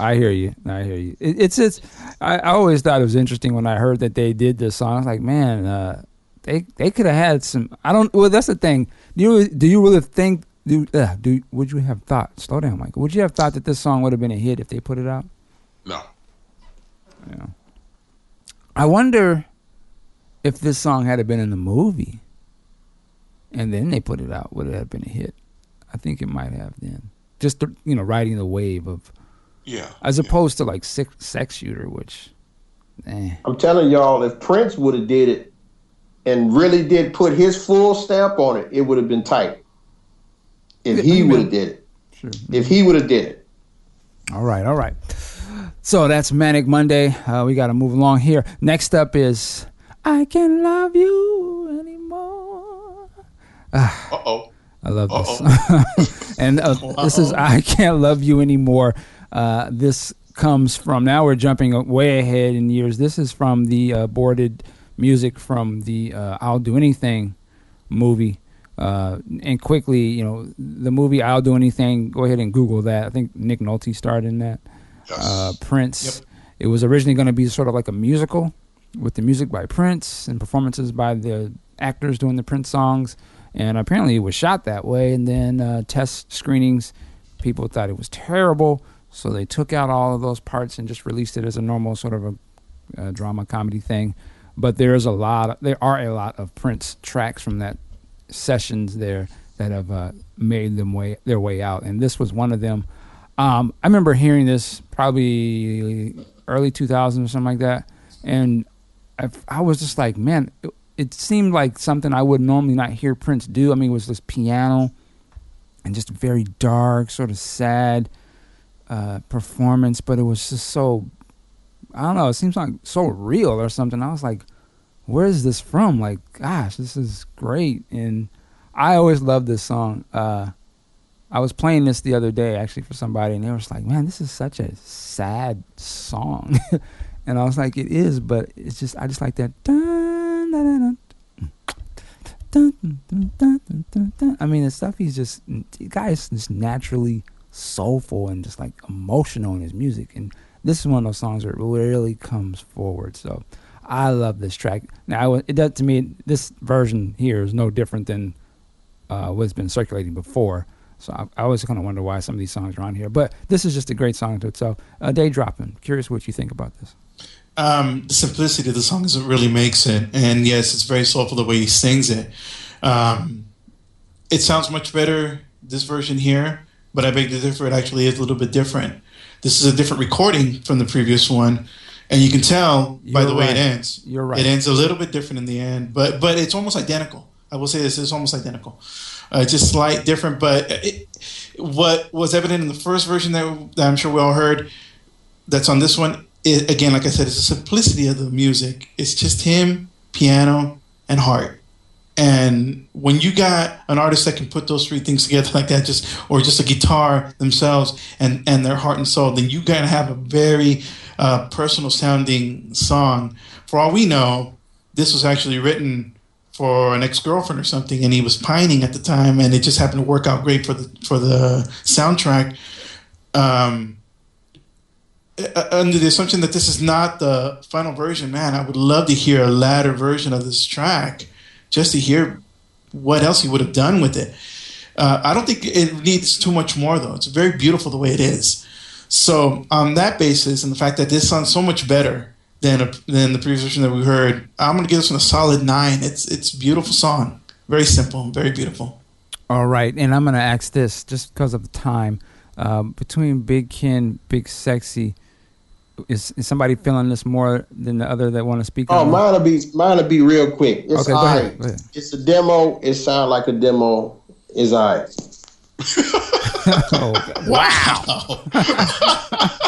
I hear you. I hear you. It, it's it's. I, I always thought it was interesting when I heard that they did this song. I was like, man, uh, they they could have had some. I don't. Well, that's the thing. Do you do you really think? Do uh, do would you have thought? Slow down, Michael. Would you have thought that this song would have been a hit if they put it out? No. Yeah. I wonder if this song had been in the movie and then they put it out, would it have been a hit? I think it might have then. Just the, you know, riding the wave of, Yeah. as opposed to like sex, sex shooter, which, eh. I'm telling y'all, if Prince would have did it and really did put his full stamp on it, it would have been tight. If he would have did it. Sure. If he would have did it. All right, all right. So that's Manic Monday. Uh, we got to move along here. Next up is I Can't Love You Anymore. Uh oh. I love this. and uh, this is I Can't Love You Anymore. Uh, this comes from, now we're jumping way ahead in years. This is from the uh, boarded music from the uh, I'll Do Anything movie. Uh, and quickly, you know, the movie I'll Do Anything, go ahead and Google that. I think Nick Nolte starred in that. Yes. Uh, Prince. It was originally going to be sort of like a musical with the music by Prince and performances by the actors doing the Prince songs. And apparently it was shot that way. And then uh, test screenings, people thought it was terrible. So they took out all of those parts and just released it as a normal sort of a, a drama comedy thing. But there's a lot, of, there are a lot of Prince tracks from that sessions there that have uh, made them way their way out, and this was one of them. Um, I remember hearing this probably early 2000s or something like that, and I, I was just like, man, it, it seemed like something I would normally not hear Prince do. I mean, it was this piano and just very dark, sort of sad uh, performance, but it was just so I don't know. It seems like so real or something. I was like, where is this from? Like, gosh, this is great. And I always love this song. Uh, I was playing this the other day actually for somebody, and they were just like, "Man, this is such a sad song," and I was like, "It is," but it's just I just like that. I mean, the stuff he's just the guy is just naturally soulful and just like emotional in his music, and this is one of those songs where it really comes forward. So I love this track. Now it does to me. This version here is no different than uh, what's been circulating before. So I, I always kind of wonder why some of these songs are on here. But this is just a great song to itself. Uh, Day dropping. Curious what you think about this. Um, the simplicity of the song is what really makes it, and yes, it's very soulful the way he sings it. Um, it sounds much better this version here, but I beg to differ. It actually is a little bit different. This is a different recording from the previous one, and you can tell by You're the way right. it ends. You're right. It ends a little bit different in the end, but but it's almost identical. I will say this: it's almost identical. Uh, it's just slight different, but it, what was evident in the first version that, that I'm sure we all heard, that's on this one. It, again, like I said, it's the simplicity of the music. It's just him, piano, and heart. And when you got an artist that can put those three things together like that, just or just a guitar themselves and and their heart and soul, then you gotta have a very uh, personal sounding song. For all we know, this was actually written for an ex girlfriend or something, and he was pining at the time, and it just happened to work out great for the for the soundtrack. Um, uh, under the assumption that this is not the final version, man, I would love to hear a latter version of this track, just to hear what else he would have done with it. Uh, I don't think it needs too much more, though. It's very beautiful the way it is. So, on that basis, and the fact that this sounds so much better than a, than the previous version that we heard, I'm going to give this one a solid nine. It's it's beautiful song, very simple, very beautiful. All right, and I'm gonna ask this just because of the time. Um, between Big Ken, Big Sexy, is, is somebody feeling this more than the other that want to speak? Oh, on mine'll be mine'll be real quick. It's Okay, go ahead, right. go ahead. It's a demo. It sounds like a demo. It's all right. Oh, Wow!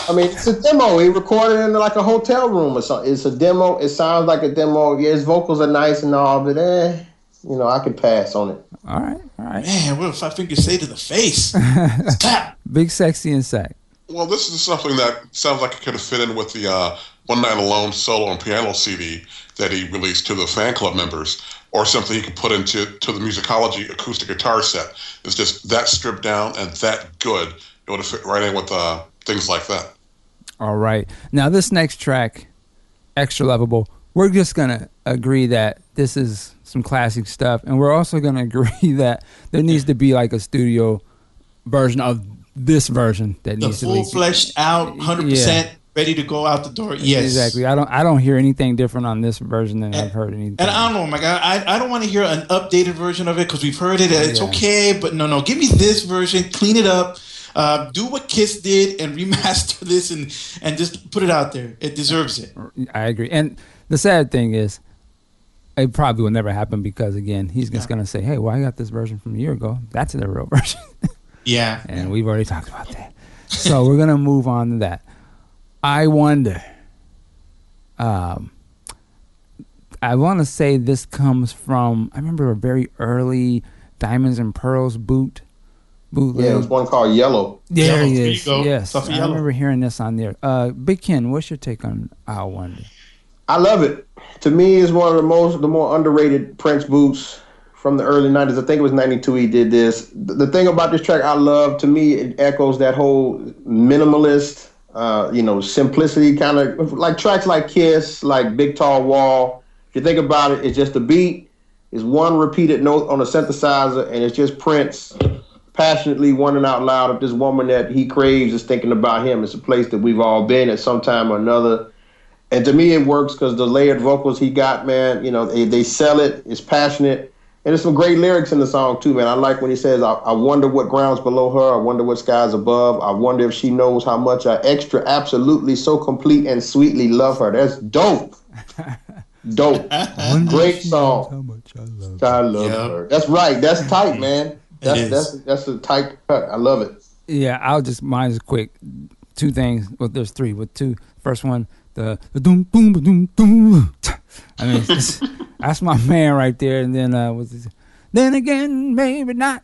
I mean, it's a demo. He recorded in like a hotel room or something. It's a demo. It sounds like a demo. Yeah, his vocals are nice and all, but eh, you know, I could pass on it. all right, all right. Man, what if I fingers say to the face? Tap. Big Sexy and Sack. Well, this is something that sounds like it could have fit in with the uh, One Night Alone solo and piano CD that he released to the fan club members, or something he could put into to the musicology acoustic guitar set. It's just that stripped down and that good. It would have fit right in with uh, things like that. All right. Now this next track, extra lovable. We're just gonna agree that this is some classic stuff, and we're also gonna agree that there needs to be like a studio version of this version that the needs to full be fleshed out, hundred percent ready to go out the door. Yes, Exactly. I don't. I don't hear anything different on this version than I've heard anything. And I don't know, my guy. I, I don't want to hear an updated version of it because we've heard it. It's Yeah. okay, but no, no. Give me this version. Clean it up. Uh, do what Kiss did and remaster this and and just put it out there. It deserves it. I agree. And the sad thing is, it probably will never happen because again, he's just Yeah. gonna say, "Hey, well, I got this version from a year ago. That's the real version." Yeah. and we've already talked about that. So we're gonna move on to that. I wonder. Um, I want to say this comes from. I remember a very early Diamonds and Pearls boot. Bootleg. Yeah, it was one called Yellow. There Yellow, he is. Yes, Stuff I Yellow. remember hearing this on there. Uh, Big Ken, what's your take on I Wonder? I love it. To me, it's one of the most, the more underrated Prince boots from the early '90s. I think it was '92 he did this. The, thing about this track I love, to me, it echoes that whole minimalist, uh, you know, simplicity kind of like tracks like Kiss, like Big Tall Wall. If you think about it, it's just a beat, it's one repeated note on a synthesizer, and it's just Prince passionately wondering out loud if this woman that he craves is thinking about him. It's a place that we've all been at some time or another. And to me, it works because the layered vocals he got, man, you know, they, they sell it. It's passionate. And there's some great lyrics in the song, too, man. I like when he says, I, I wonder what ground's below her. I wonder what sky's above. I wonder if she knows how much I extra, absolutely, so complete and sweetly love her. That's dope. dope. Great song. How much I love. I love Yep. her. That's right. That's mm-hmm. tight, man. That's that's that's a tight cut. I love it. Yeah, I'll just mine is quick. Two things. Well, there's three. With two, first one, the the doom boom ba, doom doom. I mean, it's, it's- that's my man right there. And then uh, with this, Then again, maybe not.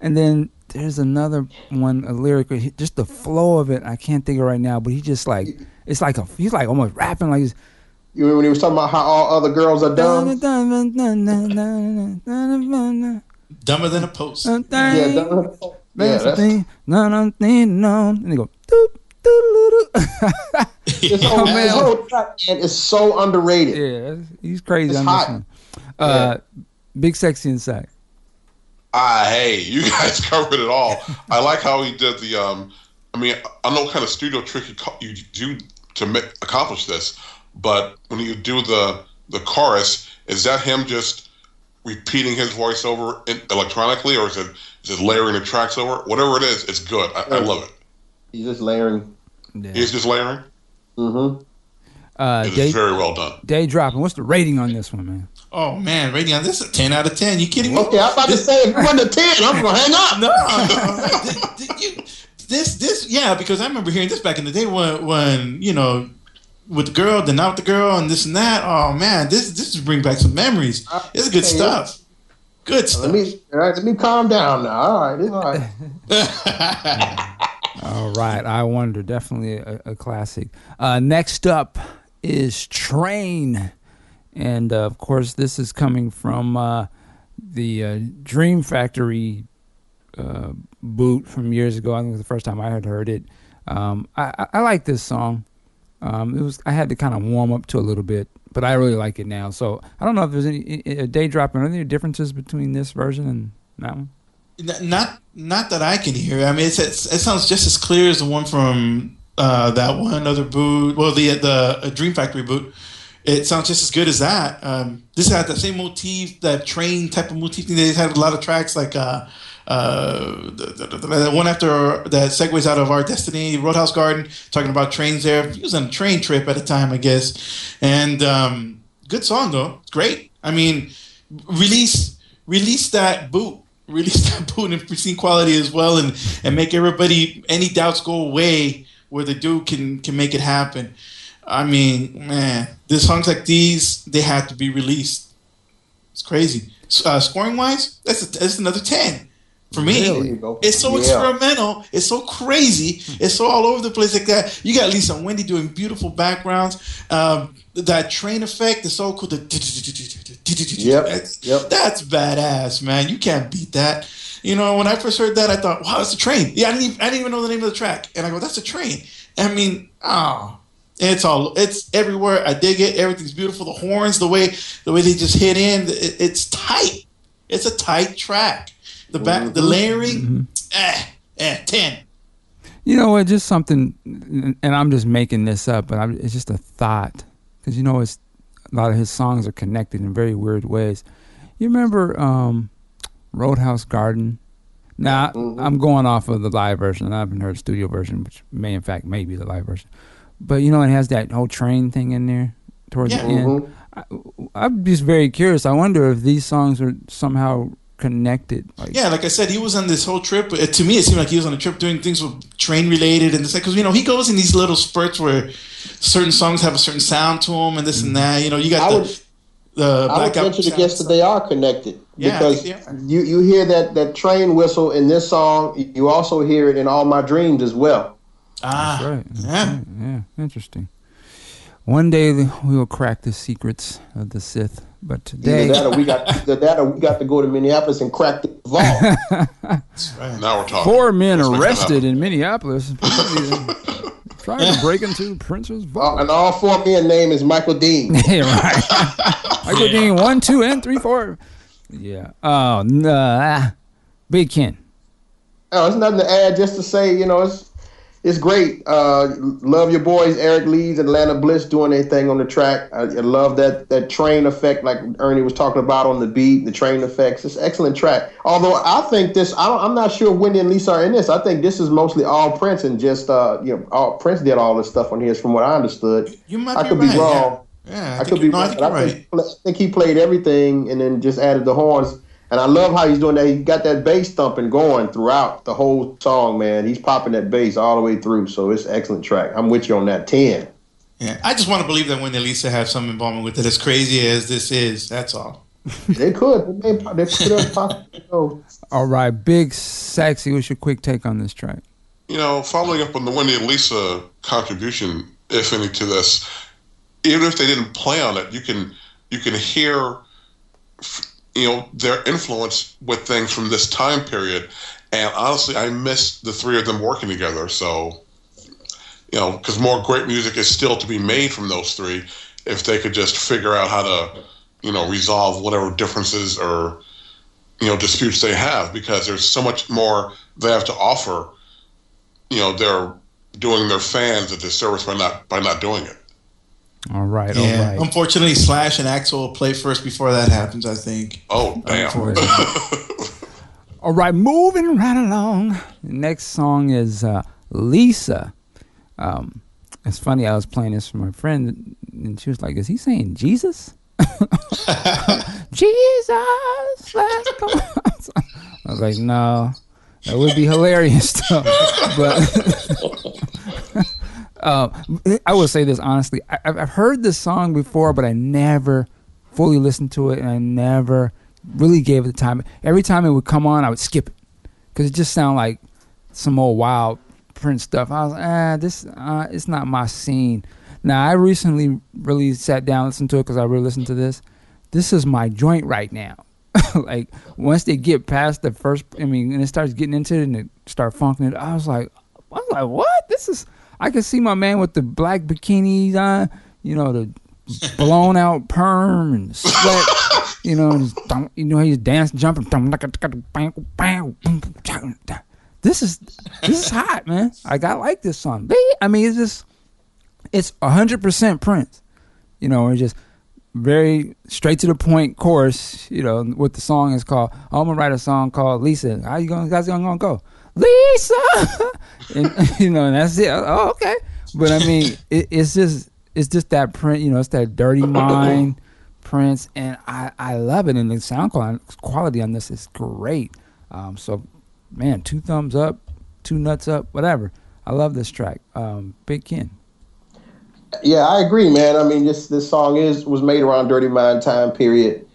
And then there's another one, a lyric, just the flow of it. I can't think of right now, but he just like it's like a he's like almost rapping like. he's- You remember when he was talking about how all other girls are dumb? Dumber than a post. Yeah, dumb. yeah, that's, no, no, no, and they go. Doop, doodle-doo. this Oh, whole, man. this whole track man, is so underrated. yeah, he's crazy It's on hot. this one. Uh, Big sexy inside. Ah, hey, you guys covered it all. I like how he did the. Um, I mean, I don't know what kind of studio trick you, co- you do to make, accomplish this, but when you do the the chorus, is that him just repeating his voice over electronically, or is it is it layering the tracks over? Whatever it is, it's good. I, I love it. He's just layering. Yeah. He's just layering. Mm-hmm. Uh, It is day, very well done. day dropping. What's the rating on this one, man? Oh man, rating on this is a ten out of ten. You kidding me? Okay, I'm about to say if you went to ten, I'm gonna hang up. No, Th- th- you- this this yeah, because I remember hearing this back in the day when when you know with the girl, then not with the girl, and this and that. Oh man, this this is bring back some memories. It's good Okay. stuff. Good stuff. Let me all right, let me calm down now. All right, it's all right. All right, I wonder. Definitely a, a classic. Uh, next up is Train, and uh, of course, this is coming from uh, the uh, Dream Factory uh, boot from years ago. I think it was the first time I had heard it. Um, I, I, I like this song. Um, it was I had to kind of warm up to a little bit, but I really like it now. So I don't know if there's any a day dropping. Are there differences between this version and that one? Not not that I can hear. I mean, it's, it's, it sounds just as clear as the one from uh, that one other boot. Well, the the uh, Dream Factory boot. It sounds just as good as that. Um, this had the same motif, that train type of motif. They had a lot of tracks like uh, uh, the, the, the, one after that segues out of Our Destiny, Roadhouse Garden, talking about trains there. He was on a train trip at a time, I guess. And um, good song though, great. I mean, release release that boot release that boot in pristine quality as well and and make everybody any doubts go away where the dude can can make it happen. I mean man the songs like these they have to be released. It's crazy. Uh, scoring wise that's a, that's another 10 for me go. it's so Yeah. experimental it's so crazy hmm. it's so all over the place like that you got lisa wendy doing beautiful backgrounds um, that train effect is so cool the Yep, That's- yep. that's badass, man. You can't beat that. You know, when I first heard that, I thought, wow, that's a train. Yeah, I didn't even, I didn't even know the name of the track. And I go, that's a train. I mean, oh, it's all, it's everywhere. I dig it. Everything's beautiful. The horns, the way, the way they just hit in, it, it's tight. It's a tight track. The back, the layering, eh, eh, 10. You know what? Just something, and I'm just making this up, but I'm, it's just a thought because you know it's a lot of his songs are connected in very weird ways. You remember um, Roadhouse Garden? Now Mhm. I'm going off of the live version. I haven't heard the studio version, which may in fact may be the live version. But you know it has that whole train thing in there towards Yeah. the end. Mhm. I, I'm just very curious. I wonder if these songs are somehow connected. Like, Yeah, like I said, he was on this whole trip. To me, it seemed like he was on a trip doing things with train related, and it's like because you know he goes in these little spurts where certain songs have a certain sound to them, and this and that. You know, you got I the would- the I would venture to guess that they are connected Yeah, because think they are. you you hear that that train whistle in this song. You also hear it in all my dreams as well. Ah, That's right. That's Yeah. right. Yeah. Interesting. One day we will crack the secrets of the Sith, but today, Either that, or we got either that, or we got to go to Minneapolis and crack the vault. right. Now we're talking. four men Let's arrested in Minneapolis trying to break into Prince's Uh, vault. and all four men name is Michael Dean. yeah, right. Michael Dean, one, two, and three, four. Yeah. Oh, nah. Big Ken. Oh, there's nothing to add. Just to say, you know, it's it's great. Uh, love your boys, Eric Leeds and Atlanta Bliss doing their thing on the track. I, I love that that train effect, like Ernie was talking about on the beat. The train effects. It's excellent track. Although I think this, I I'm not sure Wendy and Lisa are in this. I think this is mostly all Prince and just uh, you know, all Prince did all this stuff on here, from what I understood. You might I be could right. be wrong. Yeah, yeah I, I, could be no, I think right. I think he played everything and then just added the horns. And I love how he's doing that. He got that bass thumping going throughout the whole song, man. He's popping that bass all the way through. So it's an excellent track. I'm with you on that. 10. Yeah, I just want to believe that when Elisa have some involvement with it, as crazy as this is, that's all. they could. They, they could have possibly. So, All right, big sexy. What's your quick take on this track? You know, following up on the Wendy and Lisa contribution, if any, to this, even if they didn't play on it, you can you can hear, you know, their influence with things from this time period. And honestly, I miss the three of them working together. So, you know, because more great music is still to be made from those three, if they could just figure out how to, you know, resolve whatever differences or, you know, disputes they have, because there's so much more they have to offer. You know, they're doing their fans a disservice by not by not doing it. All right, Yeah. all right. Unfortunately, Slash and Axl will play first before that happens. I think. Oh damn! All right, moving right along. Next song is uh, Lisa. Um, it's funny, I was playing this for my friend, and she was like, Is he saying Jesus? Jesus, let's go. I was like, No, that would be hilarious, though. but uh, I will say this honestly I, I've I've heard this song before, but I never fully listened to it, and I never really gave it the time. Every time it would come on, I would skip it because it just sounded like some old wild Prince stuff. I was like, ah, this uh, it's not my scene. Now I recently really sat down and listened to it because I really listened to this. This is my joint right now. like once they get past the first, I mean, and it starts getting into it and it start funking it. I was like, I was like, what? This is. I can see my man with the black bikinis on, you know, the blown out perm and sweat. You know, he's, you know he's dancing, jumping. This is this is hot, man. Like I like this song. I mean, it's just it's hundred percent Prince. You know, it's just very straight to the point chorus. You know, what the song is called. I'm gonna write a song called Lisa. How you gonna guys gonna go? Lisa, and you know, and that's it. Oh, okay. But I mean, it, it's just it's just that print. You know, it's that dirty mind Prince, and I I love it. And the sound quality on this is great. Um, so, man, two thumbs up, two nuts up, whatever. I love this track. Um, Big Ken. yeah, I agree, man. I mean, this this song is was made around Dirty Mind time period.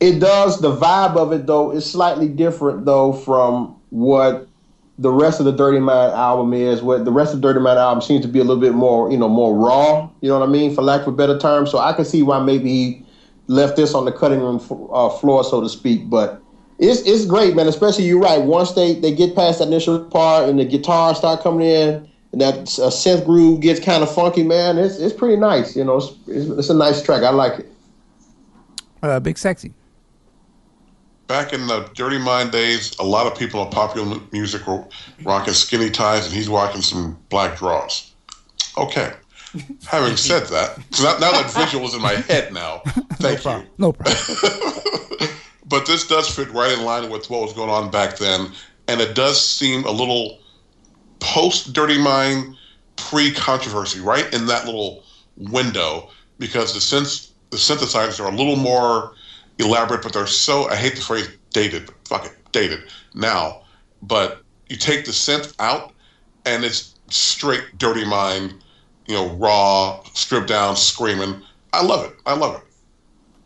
It does the vibe of it though is slightly different though from what the rest of the Dirty Mind album is. What the rest of the Dirty Mind album seems to be a little bit more, you know, more raw. You know what I mean, for lack of a better term. So I can see why maybe he left this on the cutting room uh, floor, so to speak. But it's it's great, man. Especially you're right. Once they they get past that initial part and the guitars start coming in. And that uh, synth groove gets kind of funky, man. It's it's pretty nice, you know. It's, it's, it's a nice track. I like it. Uh, Big Sexy. Back in the Dirty Mind days, a lot of people in popular music were rocking skinny ties, and he's rocking some black draws. Okay. Having said that, now, now that visual is in my head now. Thank you. No problem. but this does fit right in line with what was going on back then, and it does seem a little post Dirty Mind, pre controversy, right in that little window, because the synth the synthesizers are a little more elaborate, but they're so I hate the phrase dated, but fuck it, dated now. But you take the synth out, and it's straight Dirty Mind, you know, raw, stripped down, screaming. I love it. I love it.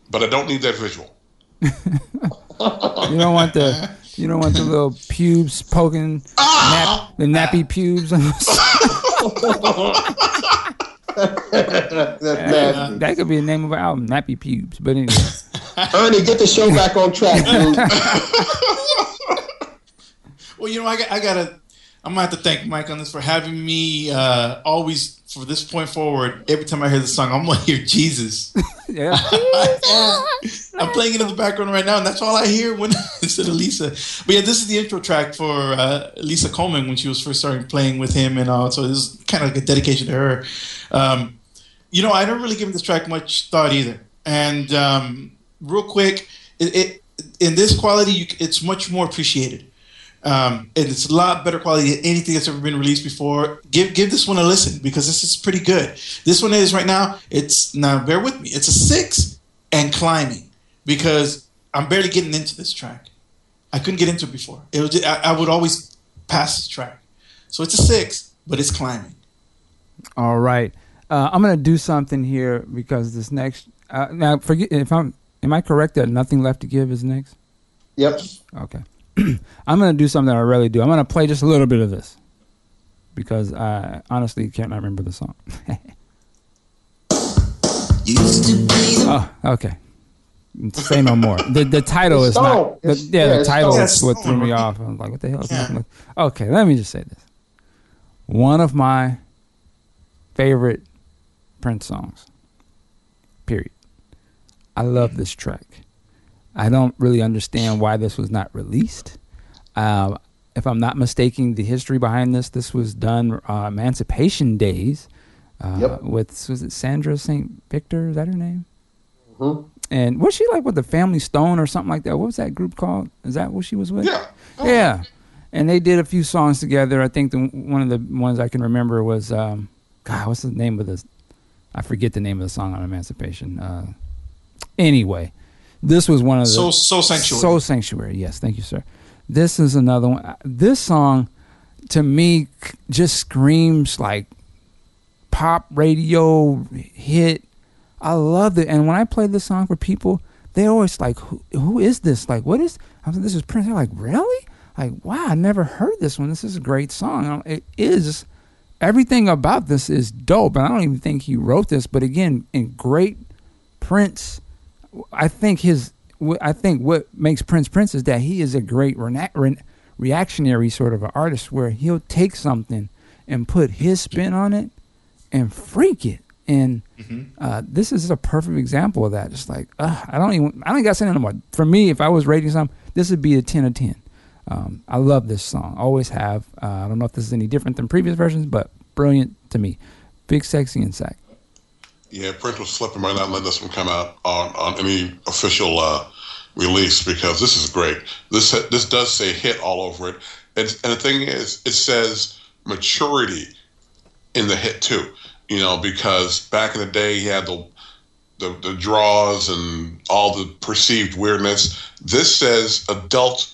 But I don't need that visual. You don't want the you don't want the little pubes poking ah! nap, the nappy pubes. That's nasty. that could be the name of our album, Nappy Pubes. But anyway, Ernie, get the show back on track, dude. Well, you know, I got, I gotta, I'm gonna have to thank Mike on this for having me uh, always for this point forward. Every time I hear the song, I'm gonna hear Jesus. yeah. I'm playing it in the background right now, and that's all I hear when instead of Lisa. But yeah, this is the intro track for uh, Lisa Coleman when she was first starting playing with him, and all. So this is kind of like a dedication to her. Um, you know, I don't really give this track much thought either. And um, real quick, it, it in this quality, you, it's much more appreciated. Um, and it's a lot better quality than anything that's ever been released before. Give give this one a listen because this is pretty good. This one is right now. It's now bear with me. It's a six and climbing because I'm barely getting into this track. I couldn't get into it before. It was I, I would always pass this track. So it's a six, but it's climbing. All right. Uh, I'm gonna do something here because this next uh, now forget if I'm Am I correct that Nothing Left to Give is next? Yep. Okay. I'm going to do something that I rarely do. I'm going to play just a little bit of this because I honestly can't remember the song. oh, okay. Say no more. The the title is not. The, yeah, yeah, the title Stone. is what threw me off. I was like, what the hell is Yeah. Left- Okay, let me just say this. One of my favorite Prince songs. Period. I love this track. I don't really understand why this was not released. Uh, if I'm not mistaken, the history behind this, this was done uh, Emancipation Days uh, Yep. with was it Sandra St. Victor? Is that her name? Mhm. And was she like with the Family Stand or something like that? What was that group called? Is that what she was with? Yeah. Yeah. And they did a few songs together. I think the one of the ones I can remember was um, God, what's the name of this? I forget the name of the song on Emancipation. Uh, anyway, this was one of the So so sanctuary. Soul Sanctuary. Yes, thank you, sir. This is another one. Uh, this song, to me, just screams like pop radio hit. I love it, and when I play this song for people, they always like, "Who, who is this? Like, what is?" I was like, "This is Prince." They're like, "Really?" Like, wow, I never heard this one. This is a great song. It is. Everything about this is dope, and I don't even think he wrote this. But again, in great Prince I think his I think what makes Prince Prince is that he is a great rena- re- reactionary sort of an artist where he'll take something and put his spin on it and freak it. And uh, this is a perfect example of that. Just like uh, I don't even I don't got to say no more. For me, if I was rating something, this would be a ten of ten. Um, I love this song. Always have. Uh, I don't know if this is any different than previous versions, but brilliant to me. Big, sexy, and sack. Yeah, Prince was slipping by not letting this one come out on, on any official uh, release because this is great. This this does say hit all over it, and, and the thing is, it says maturity in the hit too. You know, because back in the day, he had the the, the draws and all the perceived weirdness. This says adult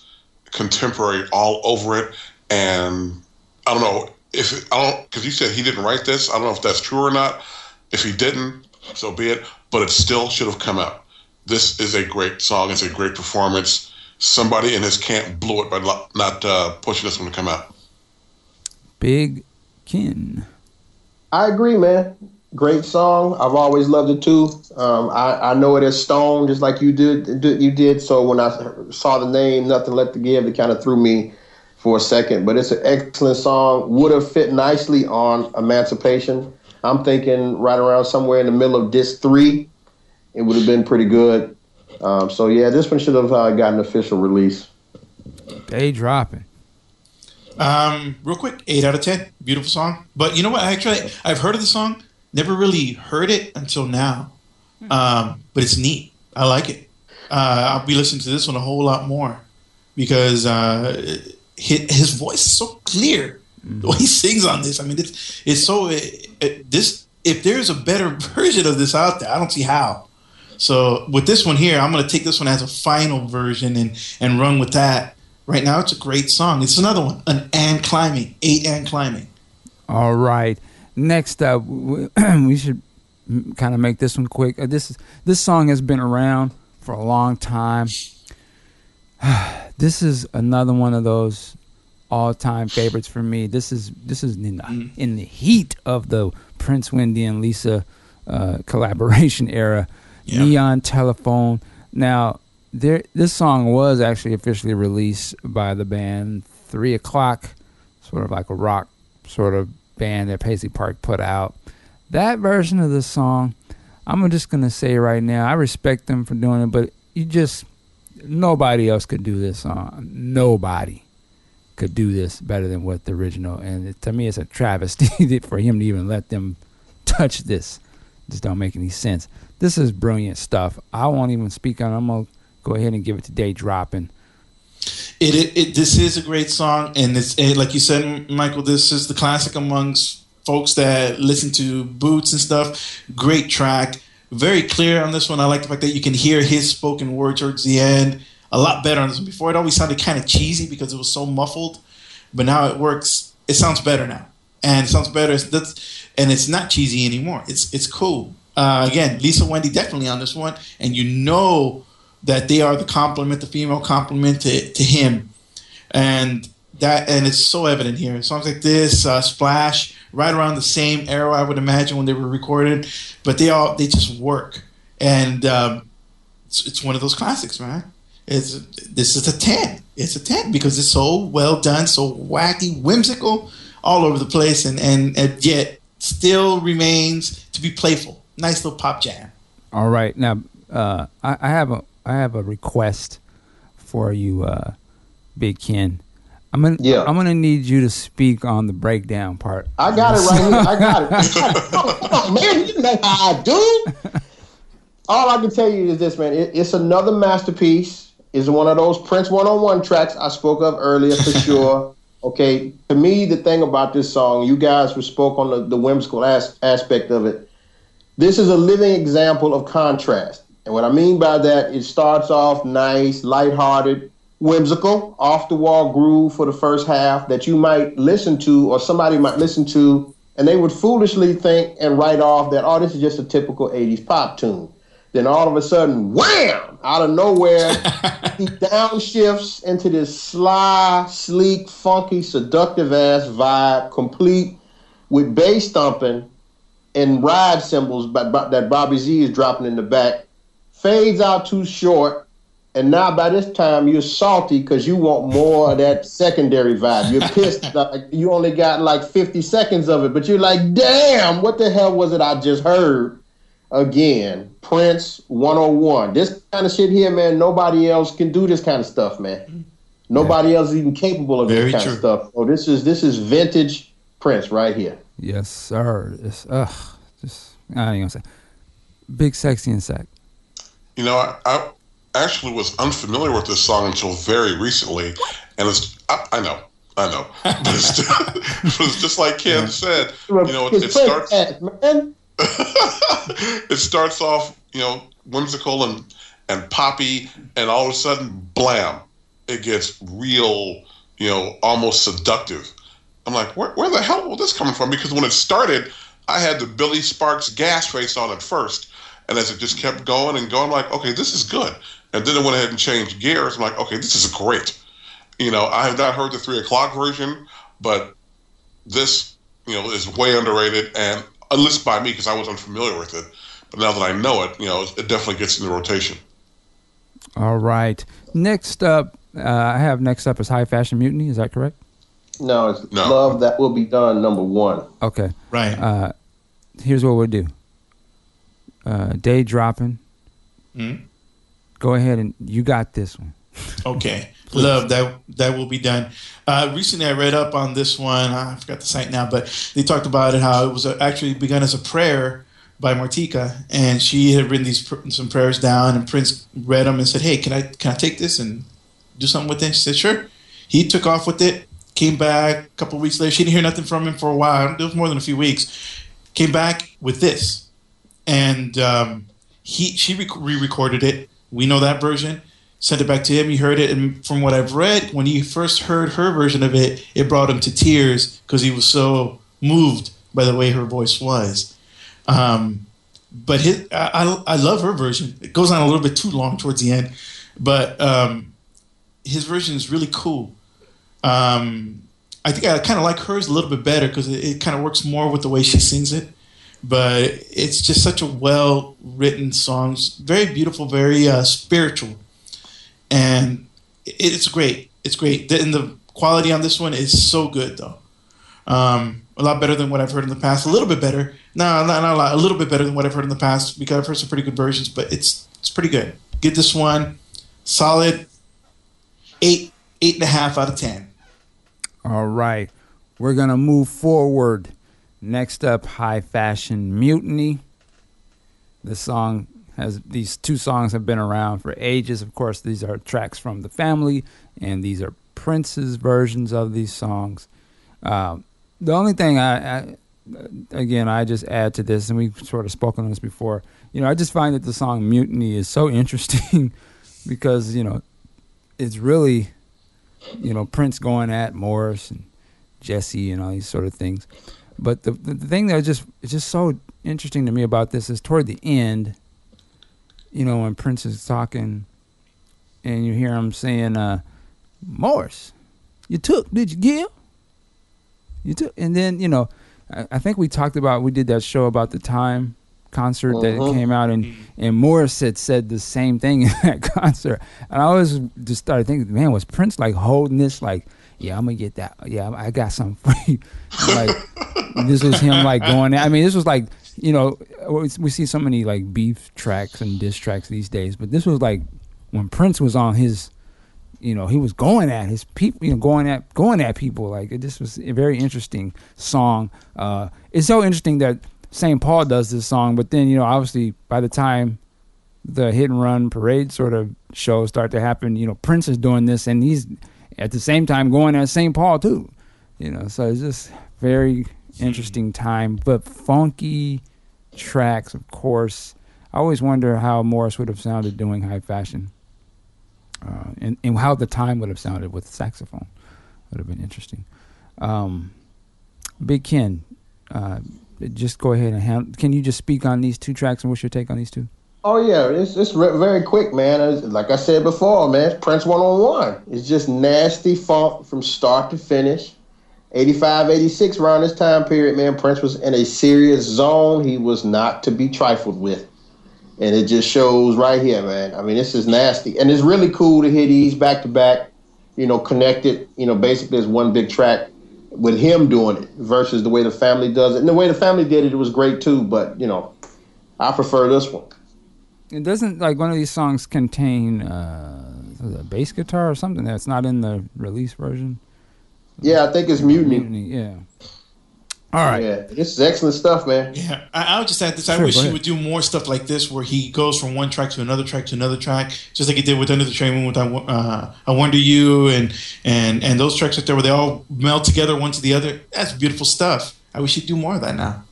contemporary all over it, and I don't know if I don't because you said he didn't write this. I don't know if that's true or not. If he didn't, so be it. But it still should have come out. This is a great song. It's a great performance. Somebody in his camp blew it by not uh, pushing this one to come out. Big Ken. I agree, man. Great song. I've always loved it too. Um, I, I know it as Stone, just like you did. did- You did. So when I saw the name, nothing left to give, it kind of threw me for a second. But it's an excellent song. Would have fit nicely on Emancipation. I'm thinking right around somewhere in the middle of disc three. It would have been pretty good. Um, so yeah, this one should have uh, got an official release. Day dropping. Um, real quick, eight out of ten. Beautiful song. But you know what? Actually, I've heard of the song. Never really heard it until now. Um, but it's neat. I like it. Uh, I'll be listening to this one a whole lot more because uh, his, his voice is so clear. Way he sings on this, I mean, it's it's so it, it, this. If there's a better version of this out there, I don't see how. So with this one here, I'm to take this one as a final version and and run with that. Right now, it's a great song. It's another one, an and climbing, eight and climbing. All right. Next up, we should kind of make this one quick. Uh, This is this song has been around for a long time. this is another one of those all-time favorites for me. This is this is in the, in the heat of the Prince Wendy and Lisa uh, collaboration era. Yeah. Neon Telephone. Now, there this song was actually officially released by the band Three O'clock, sort of like a rock sort of band that Paisley Park put out. That version of the song, I'm just gonna say right now, I respect them for doing it, but you just nobody else could do this song. Nobody could do this better than what the original. And it, to me, it's a travesty for him to even let them touch this. Just don't make any sense. This is brilliant stuff. I won't even speak on. it. I'm gonna go ahead and give it to Day Dropping. It, it, it this is a great song, and it's it, like you said, Michael. This is the classic amongst folks that listen to Boots and stuff. Great track, very clear on this one. I like the fact that you can hear his spoken word towards the end a lot better on this one. Before it always sounded kind of cheesy because it was so muffled, but now it works. It sounds better now, and it sounds better. That's and it's not cheesy anymore. It's it's cool. Uh, again, Lisa Wendy definitely on this one, and you know that they are the complement, the female complement to, to him, and that and it's so evident here. Songs like this, uh, Splash, right around the same era, I would imagine when they were recorded, but they all they just work, and um, it's, it's one of those classics, man. It's this is a ten. It's a ten because it's so well done, so wacky, whimsical, all over the place, and and, and yet still remains to be playful. Nice little pop jam. All right, now uh, I, I have a I have a request for you, uh, Big Ken. I'm gonna Yeah. I'm gonna need you to speak on the breakdown part. I got it right here. I got it. I got it. Come on, come on, man. You know how I do. All I can tell you is this, man. It, it's another masterpiece. It's one of those Prince one-on-one tracks I spoke of earlier for sure. Okay. To me, the thing about this song, you guys who spoke on the, the whimsical as, aspect of it. This is a living example of contrast. And what I mean by that, it starts off nice, lighthearted, whimsical, off the wall groove for the first half that you might listen to or somebody might listen to and they would foolishly think and write off that, oh, this is just a typical 80s pop tune. Then all of a sudden, wham! Out of nowhere, he downshifts into this sly, sleek, funky, seductive ass vibe, complete with bass thumping and ride cymbals that Bobby Z is dropping in the back. Fades out too short, and now by this time you're salty because you want more of that secondary vibe. You're pissed like you only got like 50 seconds of it, but you're like, damn, what the hell was it I just heard? Again, Prince 101. This kind of shit here, man, nobody else can do this kind of stuff, man. Nobody else is even capable of Very this kind true. of stuff. So this is this is vintage Prince right here. Yes, sir. It's, ugh, just I ain't gonna say. Big sexy and sack. You know, I, I actually was unfamiliar with this song until very recently, and it's I, I know, I know, but it's, just, but it's just like Ken said. You know, it, it starts ass, man. it starts off, you know, whimsical and and poppy, and all of a sudden, blam! It gets real, you know, almost seductive. I'm like, where, where the hell was this coming from? Because when it started, I had the Billy Sparks gas face on at first, and as it just kept going and going, I'm like, okay, this is good. And then it went ahead and changed gears. I'm like, okay, this is great. You know, I have not heard the three o'clock version, but this, you know, is way underrated, and at least by me because I was unfamiliar with it. But now that I know it, you know, it definitely gets in the rotation. All right. Next up, uh, I have next up is High Fashion Mutiny. Is that correct? No, it's No. love that will be done. Number one. Okay. Right. Uh, here's what we'll do. Uh, day dropping. Mhm. Go ahead and you got this one. Okay, love that. That will be done. Uh, recently, I read up on this one. I forgot the site now, but they talked about it how it was actually begun as a prayer by Martika, and she had written these some prayers down, and Prince read them and said, "Hey, can I can I take this and do something with it?" She said, "Sure." He took off with it. Came back a couple weeks later. She didn't hear nothing from him for a while. It was more than a few weeks. Came back with this, and um, he she rec- re-recorded it. We know that version. Sent it back to him. He heard it, and from what I've read, when he first heard her version of it, it brought him to tears because he was so moved by the way her voice was. Um, but his, I, I love her version. It goes on a little bit too long towards the end, but um, his version is really cool. Um, I think I kind of like hers a little bit better because it, it kind of works more with the way she sings it. But it's just such a well written song, very beautiful, very uh, spiritual, and it's great. It's great. And the quality on this one is so good, though. Um, a lot better than what I've heard in the past. A little bit better. No, not, not a lot. A little bit better than what I've heard in the past because I've heard some pretty good versions, but it's it's pretty good. Get this one solid eight eight and a half out of ten. All right. We're to move forward. Next up, High Fashion Mutiny. The song has these two songs have been around for ages. Of course, these are tracks from the family, and these are Prince's versions of these songs. Um, the only thing I, I, again, I just add to this, and we've sort of spoken on this before. You know, I just find that the song Mutiny is so interesting because, you know, it's really you know Prince going at Morris and Jesse and all these sort of things. But the the, the thing that just it's just so interesting to me about this is toward the end, you know, when Prince is talking, and you hear him saying, uh, "Morris, you took? Did you give? You took?" And then you know, I, I think we talked about we did that show about the time concert that Mhm. came out and and Morris had said the same thing in that concert and I always just started thinking man was Prince like holding this like yeah I'm gonna get that yeah I got something for you like this was him like going I mean this was like you know we we see so many like beef tracks and diss tracks these days but this was like when Prince was on his you know he was going at his people you know going at going at people like it just was a very interesting song uh it's so interesting that St. Paul does this song but then you know obviously by the time the hit and run parade sort of shows start to happen you know Prince is doing this and he's at the same time going at St. Paul too you know so it's just very interesting time but funky tracks of course I always wonder how Morris would have sounded doing high fashion uh, and, and how the time would have sounded with saxophone. Would have been interesting. Um, Big Ken, uh, just go ahead and hand, can you just speak on these two tracks and what's your take on these two? Oh yeah, it's it's re- very quick, man. It's- like I said before, man, it's Prince one on one. It's just nasty funk from start to finish. 85, 86, around this time period, man, Prince was in a serious zone. He was not to be trifled with. And it just shows right here, man. I mean, this is nasty. And it's really cool to hear these back to back, you know, connected, you know, basically as one big track with him doing it versus the way the family does it. And the way the family did it, it was great too. But, you know, I prefer this one. It doesn't like one of these songs contain uh, a bass guitar or something that's not in the release version. Yeah, I think it's Mutiny. Mutiny, yeah. All right. Yeah, this is excellent stuff, man. Yeah, I, I would just add this. I Sure, wish he would do more stuff like this, where he goes from one track to another track to another track, just like he did with Under the Train with I, uh, I Wonder You and and and those tracks right there, where they all meld together one to the other. That's beautiful stuff. I wish he'd do more of that now.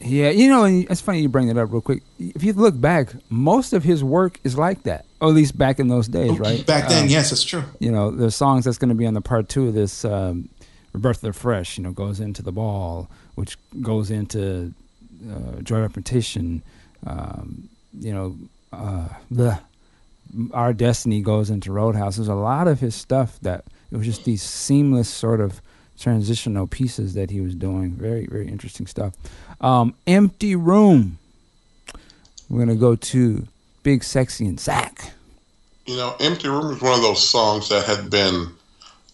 Yeah, you know, and it's funny you bring that up real quick. If you look back, most of his work is like that, or at least back in those days, right? Back then, Um, yes, that's true. you know, the songs that's going to be on the part two of this um, of the Fresh, you know, goes into the ball, which goes into uh, Joy Repetition, um, you know, uh, the Our Destiny goes into Roadhouse. There's a lot of his stuff that it was just these seamless sort of transitional pieces that he was doing. Very, very interesting stuff. Um, Empty Room. We're going to go to Big Sexy and Zach. You know, Empty Room is one of those songs that had been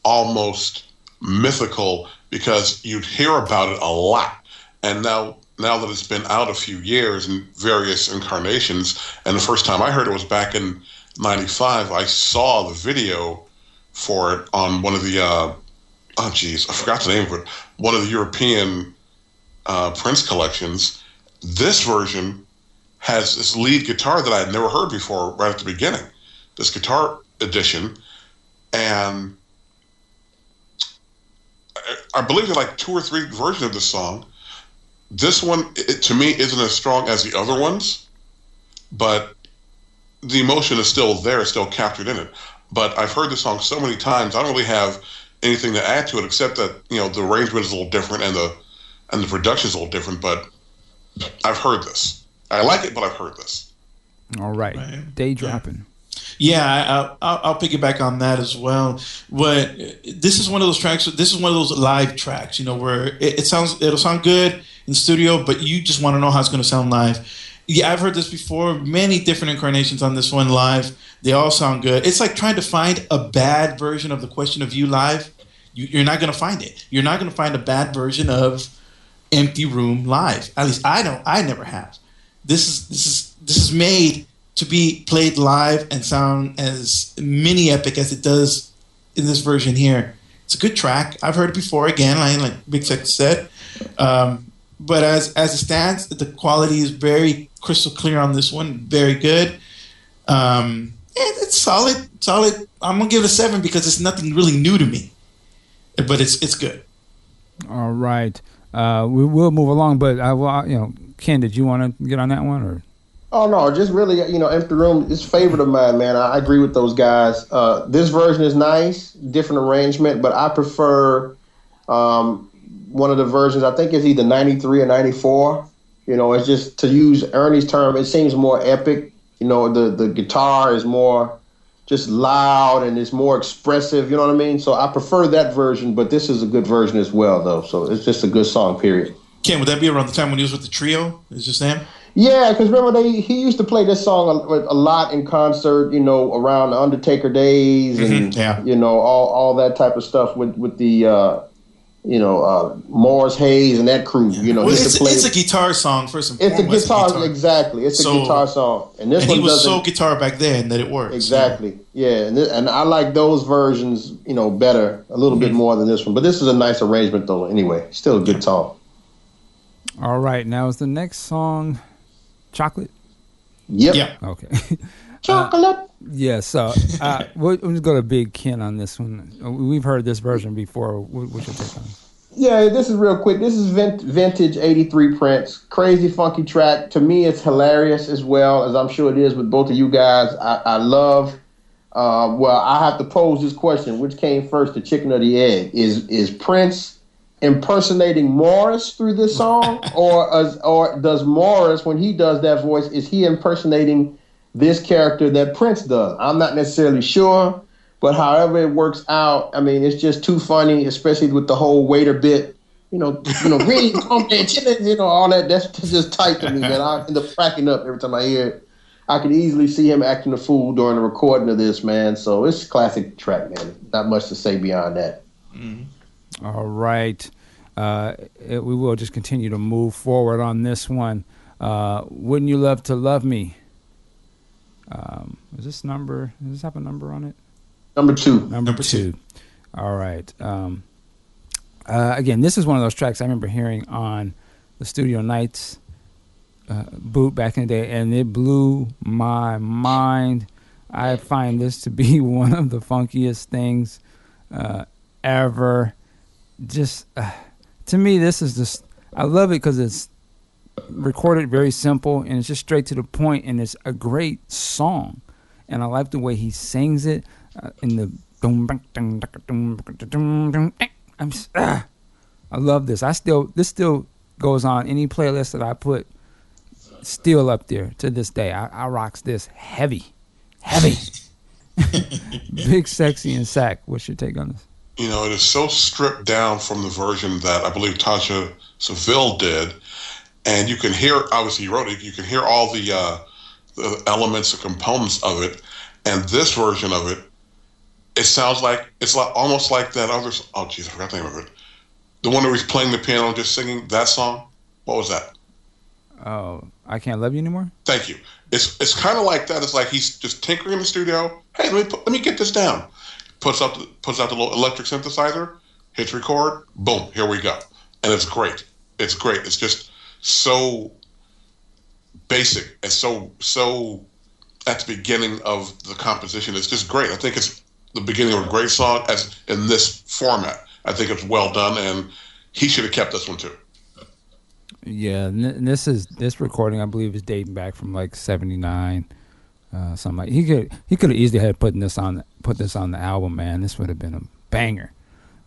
almost mythical because you'd hear about it a lot. And now now that it's been out a few years in various incarnations, and the first time I heard it was back in '95. I saw the video for it on one of the uh, oh geez, I forgot the name of it. One of the European uh, Prince collections. This version has this lead guitar that I had never heard before right at the beginning. This guitar edition, and I, believe there like two or three versions of this song. This one, it, to me, isn't as strong as the other ones, but the emotion is still there, still captured in it. But I've heard this song so many times, I don't really have anything to add to it except that you know the arrangement is a little different and the and the production is a little different. But I've heard this. I like it, but I've heard this. All right. Right. Day dropping. Yeah, I, I'll, I'll piggyback on that as well. But this is one of those tracks. This is one of those live tracks, you know, where it, it sounds it'll sound good in studio, but you just want to know how it's going to sound live. Yeah, I've heard this before. Many different incarnations on this one live. They all sound good. It's like trying to find a bad version of the question of you live. You, you're not going to find it. You're not going to find a bad version of Empty Room live. At least I don't. I never have. This is this is this is made to be played live and sound as mini epic as it does in this version here. It's a good track. I've heard it before. Again, like, Big Sex said, um, but as as it stands, the quality is very crystal clear on this one. Very good. Um, it's solid. Solid. I'm gonna give it a seven because it's nothing really new to me, but it's it's good. All right. Uh, we will move along, but I will, you know, Ken, did you want to get on that one or? Oh no, just really, you know, empty room is favorite of mine, man. I, I agree with those guys. Uh, this version is nice, different arrangement, but I prefer um, one of the versions. I think it's either '93 or '94. You know, it's just to use Ernie's term, it seems more epic. You know, the the guitar is more just loud and it's more expressive. You know what I mean? So I prefer that version, but this is a good version as well, though. So it's just a good song. Period. Ken, would that be around the time when he was with the trio? Is just them? Yeah, because remember they he used to play this song a, a, lot in concert. You know, around the Undertaker days and Mhm, yeah. you know all all that type of stuff with with the uh, you know uh, Morris Hayes and that crew. You know, Well, it's, play. it's a guitar song first and it's a foremost. guitar, exactly. It's So- a guitar song, and this and one he was so guitar back then that it works. exactly. Yeah, and, th- and I like those versions, you know, better a little Mm-hmm. bit more than this one. But this is a nice arrangement, though. Anyway, still a good song. All right, now is the next song Chocolate? Yep. Yeah. Okay. Chocolate. yeah, so uh, we'll, we'll just go to Big Ken on this one. Uh, We've heard this version before. What's your take on it? Yeah, this is real quick. This is vin- vintage 83 Prince. Crazy funky track. To me, it's hilarious as well, as I'm sure it is with both of you guys. I, I love. Uh, well, I have to pose this question: Which came first, the chicken or the egg? Is is Prince impersonating Morris through this song, or as, or does Morris, when he does that voice, is he impersonating this character that Prince does? I'm not necessarily sure. But however it works out, I mean, it's just too funny, especially with the whole waiter bit. You know, you know, chicken, you know, all that. That's just tight to me, man. I end up cracking up every time I hear it. I could easily see him acting a fool during the recording of this, man. So it's classic track, man. Not much to say beyond that. Mm-hmm. All right. Uh, it- we will just continue to move forward on this one. Uh, Wouldn't you love to love me? Um, is this number? Does this have a number on it? Number two. Number, Number two. two. All right. Um, uh, again, this is one of those tracks I remember hearing on the Studio Nights uh, boot back in the day, and it blew my mind. I find this to be one of the funkiest things uh, ever. Just uh, to me, this is just I love it because it's recorded very simple and it's just straight to the point, and it's a great song. And I like the way he sings it uh, in the. eh. I'm just, ah. I love this. I still this still goes on any playlist that I put. Still up there to this day. I, I rocks this heavy, heavy, big, sexy, and sack. What's your take on this? You know, it is so stripped down from the version that I believe Taja Sevelle did, and you can hear. Obviously, you wrote it. You can hear all the, uh, the elements and components of it, and this version of it, it sounds like it's like almost like that other. Oh, jeez, I forgot the name of it. The one where he's playing the piano just singing that song. What was that? Oh, I can't love you anymore. Thank you. It's it's kind of like that. It's like he's just tinkering in the studio. Hey, let me put, let me get this down. Puts out the, puts out the little electric synthesizer, hits record, boom, here we go, and it's great. It's great. It's just so basic. and so so at the beginning of the composition. It's just great. I think it's the beginning of a great song as in this format. I think it's well done, and he should have kept this one too. Yeah, and this is this recording. I believe is dating back from like '79, uh, something like. He could he could have easily had putting this on put this on the album. Man, this would have been a banger.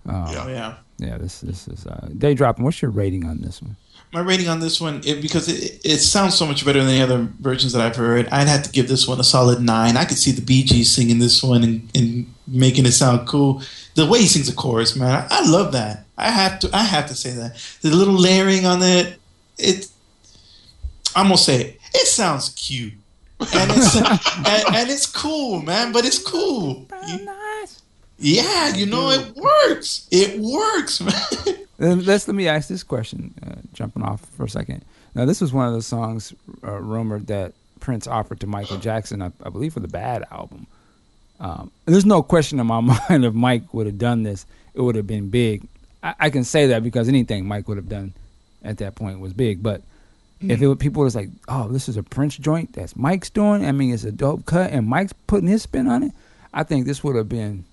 Um, Yeah. Oh, yeah. yeah. This this is uh, day dropping. What's your rating on this one? My rating on this one, it, because it, it sounds so much better than the other versions that I've heard, I'd have to give this one a solid nine. I could see the Bee Gees singing this one and, and making it sound cool. The way he sings the chorus, man, I, I love that. I have to, I have to say that. The little layering on it, it, I'm gonna say it. It sounds cute, and it's and, and it's cool, man. But it's cool. You- yeah, you know it works. It works, man. Then let's let me ask this question. Uh, jumping off for a second. Now, this was one of the songs uh, rumored that Prince offered to Michael Jackson, I, I believe, for the Bad album. Um, and there's no question in my mind if Mike would have done this, it would have been big. I, I can say that because anything Mike would have done at that point was big. But if it were, people was like, "Oh, this is a Prince joint that's Mike's doing," I mean, it's a dope cut, and Mike's putting his spin on it. I think this would have been,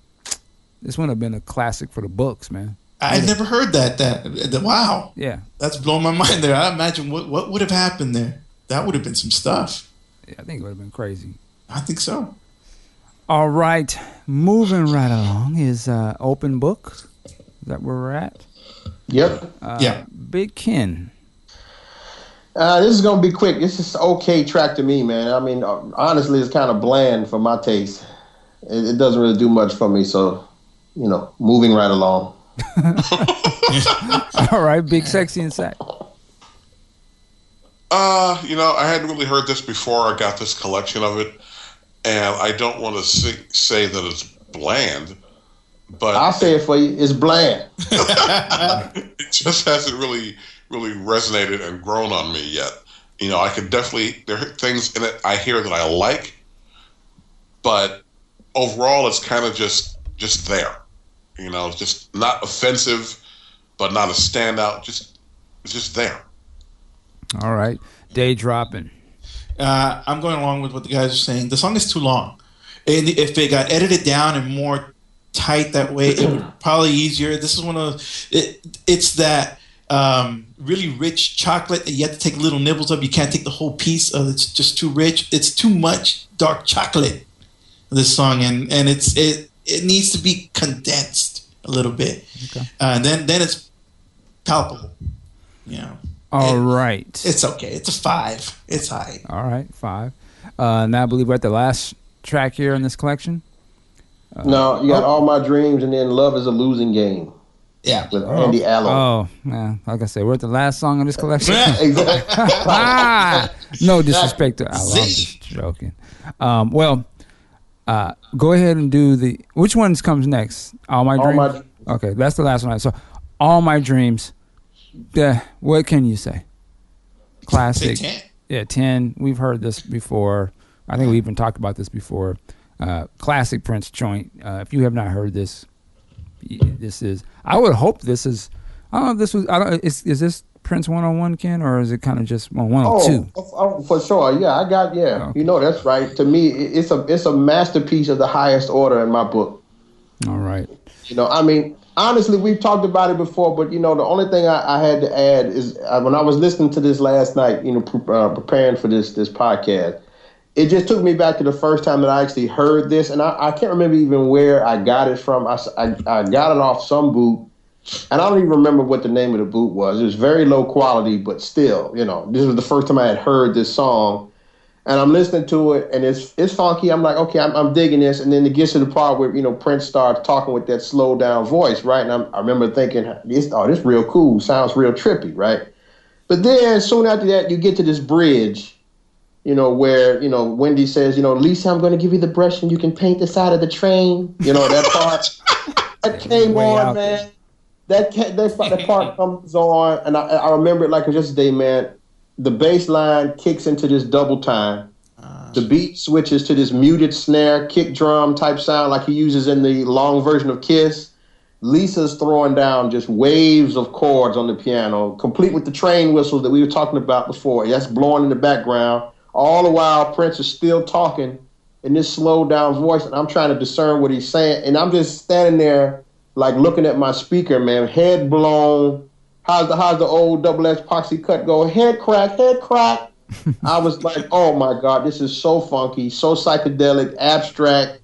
this would have been a classic for the books, man. I never heard that, that. That wow. Yeah, That's blowing my mind there. I imagine what what would have happened there. That would have been some stuff. yeah I think it would have been crazy. I think so. All right, moving right along is uh, open book. Is that where we're at? Yep. Uh, Yeah. Big Ken. Uh, this is gonna be quick. This is okay track to me, man. I mean, uh, honestly, it's kind of bland for my taste. It, it doesn't really do much for me. So, you know, moving right along. All right, big sexy and sack. Uh, you know, I hadn't really heard this before. I got this collection of it, and I don't want to say, say that it's bland, but I'll say it for you. It's bland. it just hasn't really, really resonated and grown on me yet. You know, I could definitely there are things in it I hear that I like, but overall, it's kind of just just there. You know, it's just not offensive, but not a standout. Just it's just there. All right, day dropping. Uh, I'm going along with what the guys are saying. The song is too long. And if it got edited down and more tight that way, it would probably easier. This is one of it, it's that um, really rich chocolate that you have to take little nibbles of. You can't take the whole piece of it's just too rich. It's too much dark chocolate. This song and and it's it it needs to be condensed a little bit. Okay. Uh, and then then it's palpable. You know. All It- right. It's okay. It's a five. It's high. All right, five. Uh, now I believe we're at the last track here in this collection. no, you got all my dreams, and then love is a losing game Yeah. with Andy Allo. Oh, yeah. Like I said, we're at the last song in this collection. Exactly. ah, no disrespect to Al. I'm just joking. Um, well, uh, go ahead and do the. Which ones comes next? All my All dreams. My- okay, that's the last one. So, all my dreams. Yeah, what can you say? Say Classic. 10. Yeah, ten. We've heard this before. I think we even talked about this before. Uh, classic Prince joint. Uh, if you have not heard this, y- this is. I would hope this is. I don't know if this was. I don't. Is is this Prince one on one, Ken, or is it kind of just one one Oh, on two? oh, for sure. Yeah, I got. Yeah, Oh. you know that's right. To me, it's a it's a masterpiece of the highest order in my book. All right. You know, I mean, honestly, we've talked about it before, but you know, the only thing I, I had to add is uh, when I was listening to this last night, you know, pre- uh, preparing for this this podcast, it just took me back to the first time that I actually heard this, and I, I can't remember even where I got it from. I I got it off some boot, and I don't even remember what the name of the boot was. It was very low quality, but still, you know, this was the first time I had heard this song. And I'm listening to it, and it's it's funky. I'm like, okay, I'm, I'm digging this. And then it gets to the part where you know Prince starts talking with that slow down voice, right? And I'm, I remember thinking, this oh, this real cool, sounds real trippy, right? But then soon after that, you get to this bridge, you know, where you know Wendy says, you know, Lisa, I'm going to give you the brush, and you can paint the side of the train. You know that part. that came Way on, man. That ca- that, that part comes on, and I, I remember it like it was yesterday, man. The bass line kicks into this double time. The beat switches to this muted snare, kick drum type sound like he uses in the long version of Kiss. Lisa's throwing down just waves of chords on the piano, complete with the train whistles that we were talking about before. That's blowing in the background. All the while, Prince is still talking in this slowed down voice, and I'm trying to discern what he's saying. And I'm just standing there, like looking at my speaker, man, head blown. How's the how's the old double S poxy cut go? Head crack, head crack. I was like, oh my god, this is so funky, so psychedelic, abstract.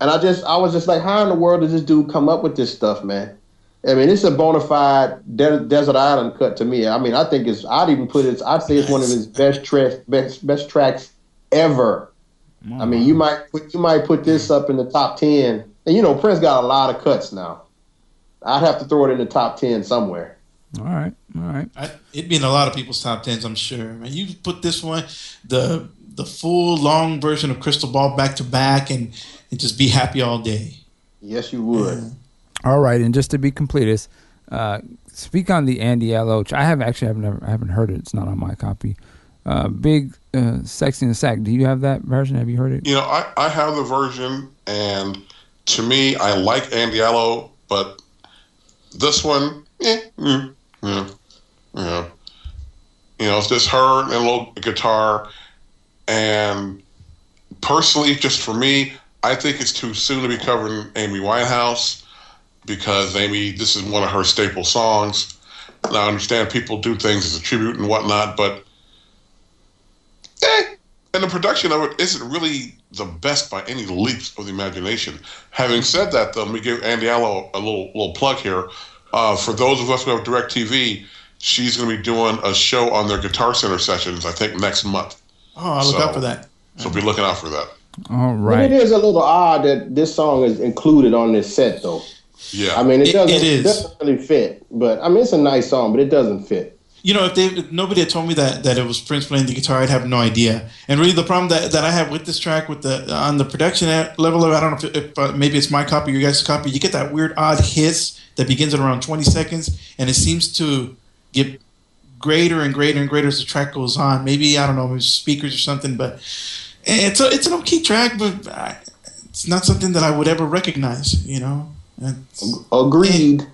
And I just, I was just like, how in the world does this dude come up with this stuff, man? I mean, it's a bona fide de- desert island cut to me. I mean, I think it's, I'd even put it, I'd say it's one of his best tracks, best, best tracks ever. I mean, you might put, you might put this up in the top ten. And you know, Prince got a lot of cuts now. I'd have to throw it in the top ten somewhere. All right. All right. I, it'd be in a lot of people's top tens, I'm sure. Man, you put this one, the the full long version of Crystal Ball back to back, and and just be happy all day. Yes, you would. All right. And just to be completist, uh, speak on the Andy Allo. I have actually have never I haven't heard it. It's not on my copy. Uh, big uh, sexy and sack. Do you have that version? Have you heard it? You know, I, I have the version, and to me, I like Andy Allo, but this one, eh, mm, yeah, yeah. You know, it's just her and a little guitar, and personally, just for me, I think it's too soon to be covering Amy Winehouse because Amy, this is one of her staple songs. And I understand people do things as a tribute and whatnot, but eh, and the production of it isn't really the best by any leaps of the imagination. Having said that, though, let me give Andy Allo a little little plug here. Uh, for those of us who have DirecTV, she's going to be doing a show on their Guitar Center sessions. I think next month. Oh, I'll look So- out for that. So be looking out for that. All But right. it is a little odd that this song is included on this set, though. Yeah. I mean, it It- doesn't, it is. doesn't really fit. But I mean, it's a nice song, but it doesn't fit. You know, if, they, if nobody had told me that that it was Prince playing the guitar, I'd have no idea. And really, the problem that, that I have with this track, with the on the production level, of, I don't know if, if uh, maybe it's my copy, or your guys' copy. You get that weird odd hiss that begins at around twenty seconds, and it seems to get greater and greater and greater as the track goes on. Maybe I don't know, maybe speakers or something, but it's a it's an okay track, but I, it's not something that I would ever recognize. You know. Agreed.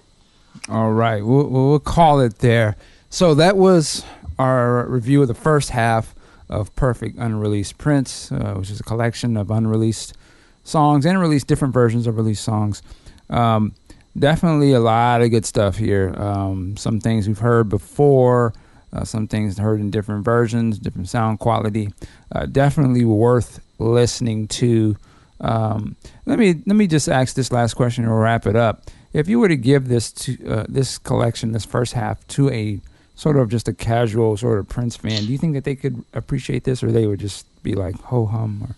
All right, we'll, we'll call it there. So that was our review of the first half of Perfect Unreleased Prince, uh, which is a collection of unreleased songs and released different versions of released songs. Um, definitely a lot of good stuff here. Um, some things we've heard before, uh, some things heard in different versions, different sound quality. Uh, definitely worth listening to. Um, let me let me just ask this last question and we'll wrap it up. If you were to give this to uh, this collection, this first half, to a sort of just a casual sort of Prince fan, do you think that they could appreciate this, or they would just be like ho hum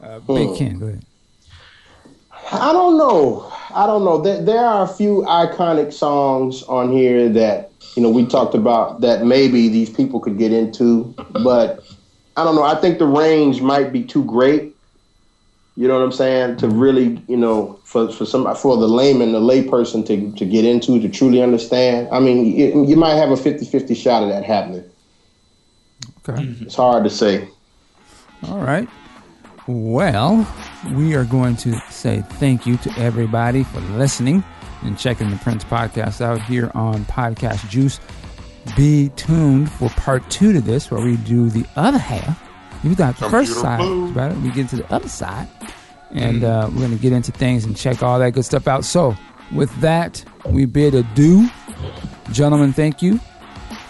or uh, Big Hmm. Ken? Go ahead. I don't know. I don't know. There, there are a few iconic songs on here that you know we talked about that maybe these people could get into, but I don't know. I think the range might be too great. You know what I'm saying? To really, you know, for for some for the layman, the layperson to to get into to truly understand. I mean, you, you might have a 50-50 shot of that happening. Okay. Mm-hmm. It's hard to say. All right. Well, we are going to say thank you to everybody for listening and checking the Prince podcast out here on Podcast Juice. Be tuned for part two to this, where we do the other half. You got the first side blue. about it. We get to the other side, and uh, we're going to get into things and check all that good stuff out. So, with that, we bid adieu, gentlemen. Thank you,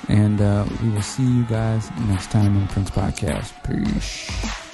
and uh, we will see you guys next time on Prince Podcast. Peace.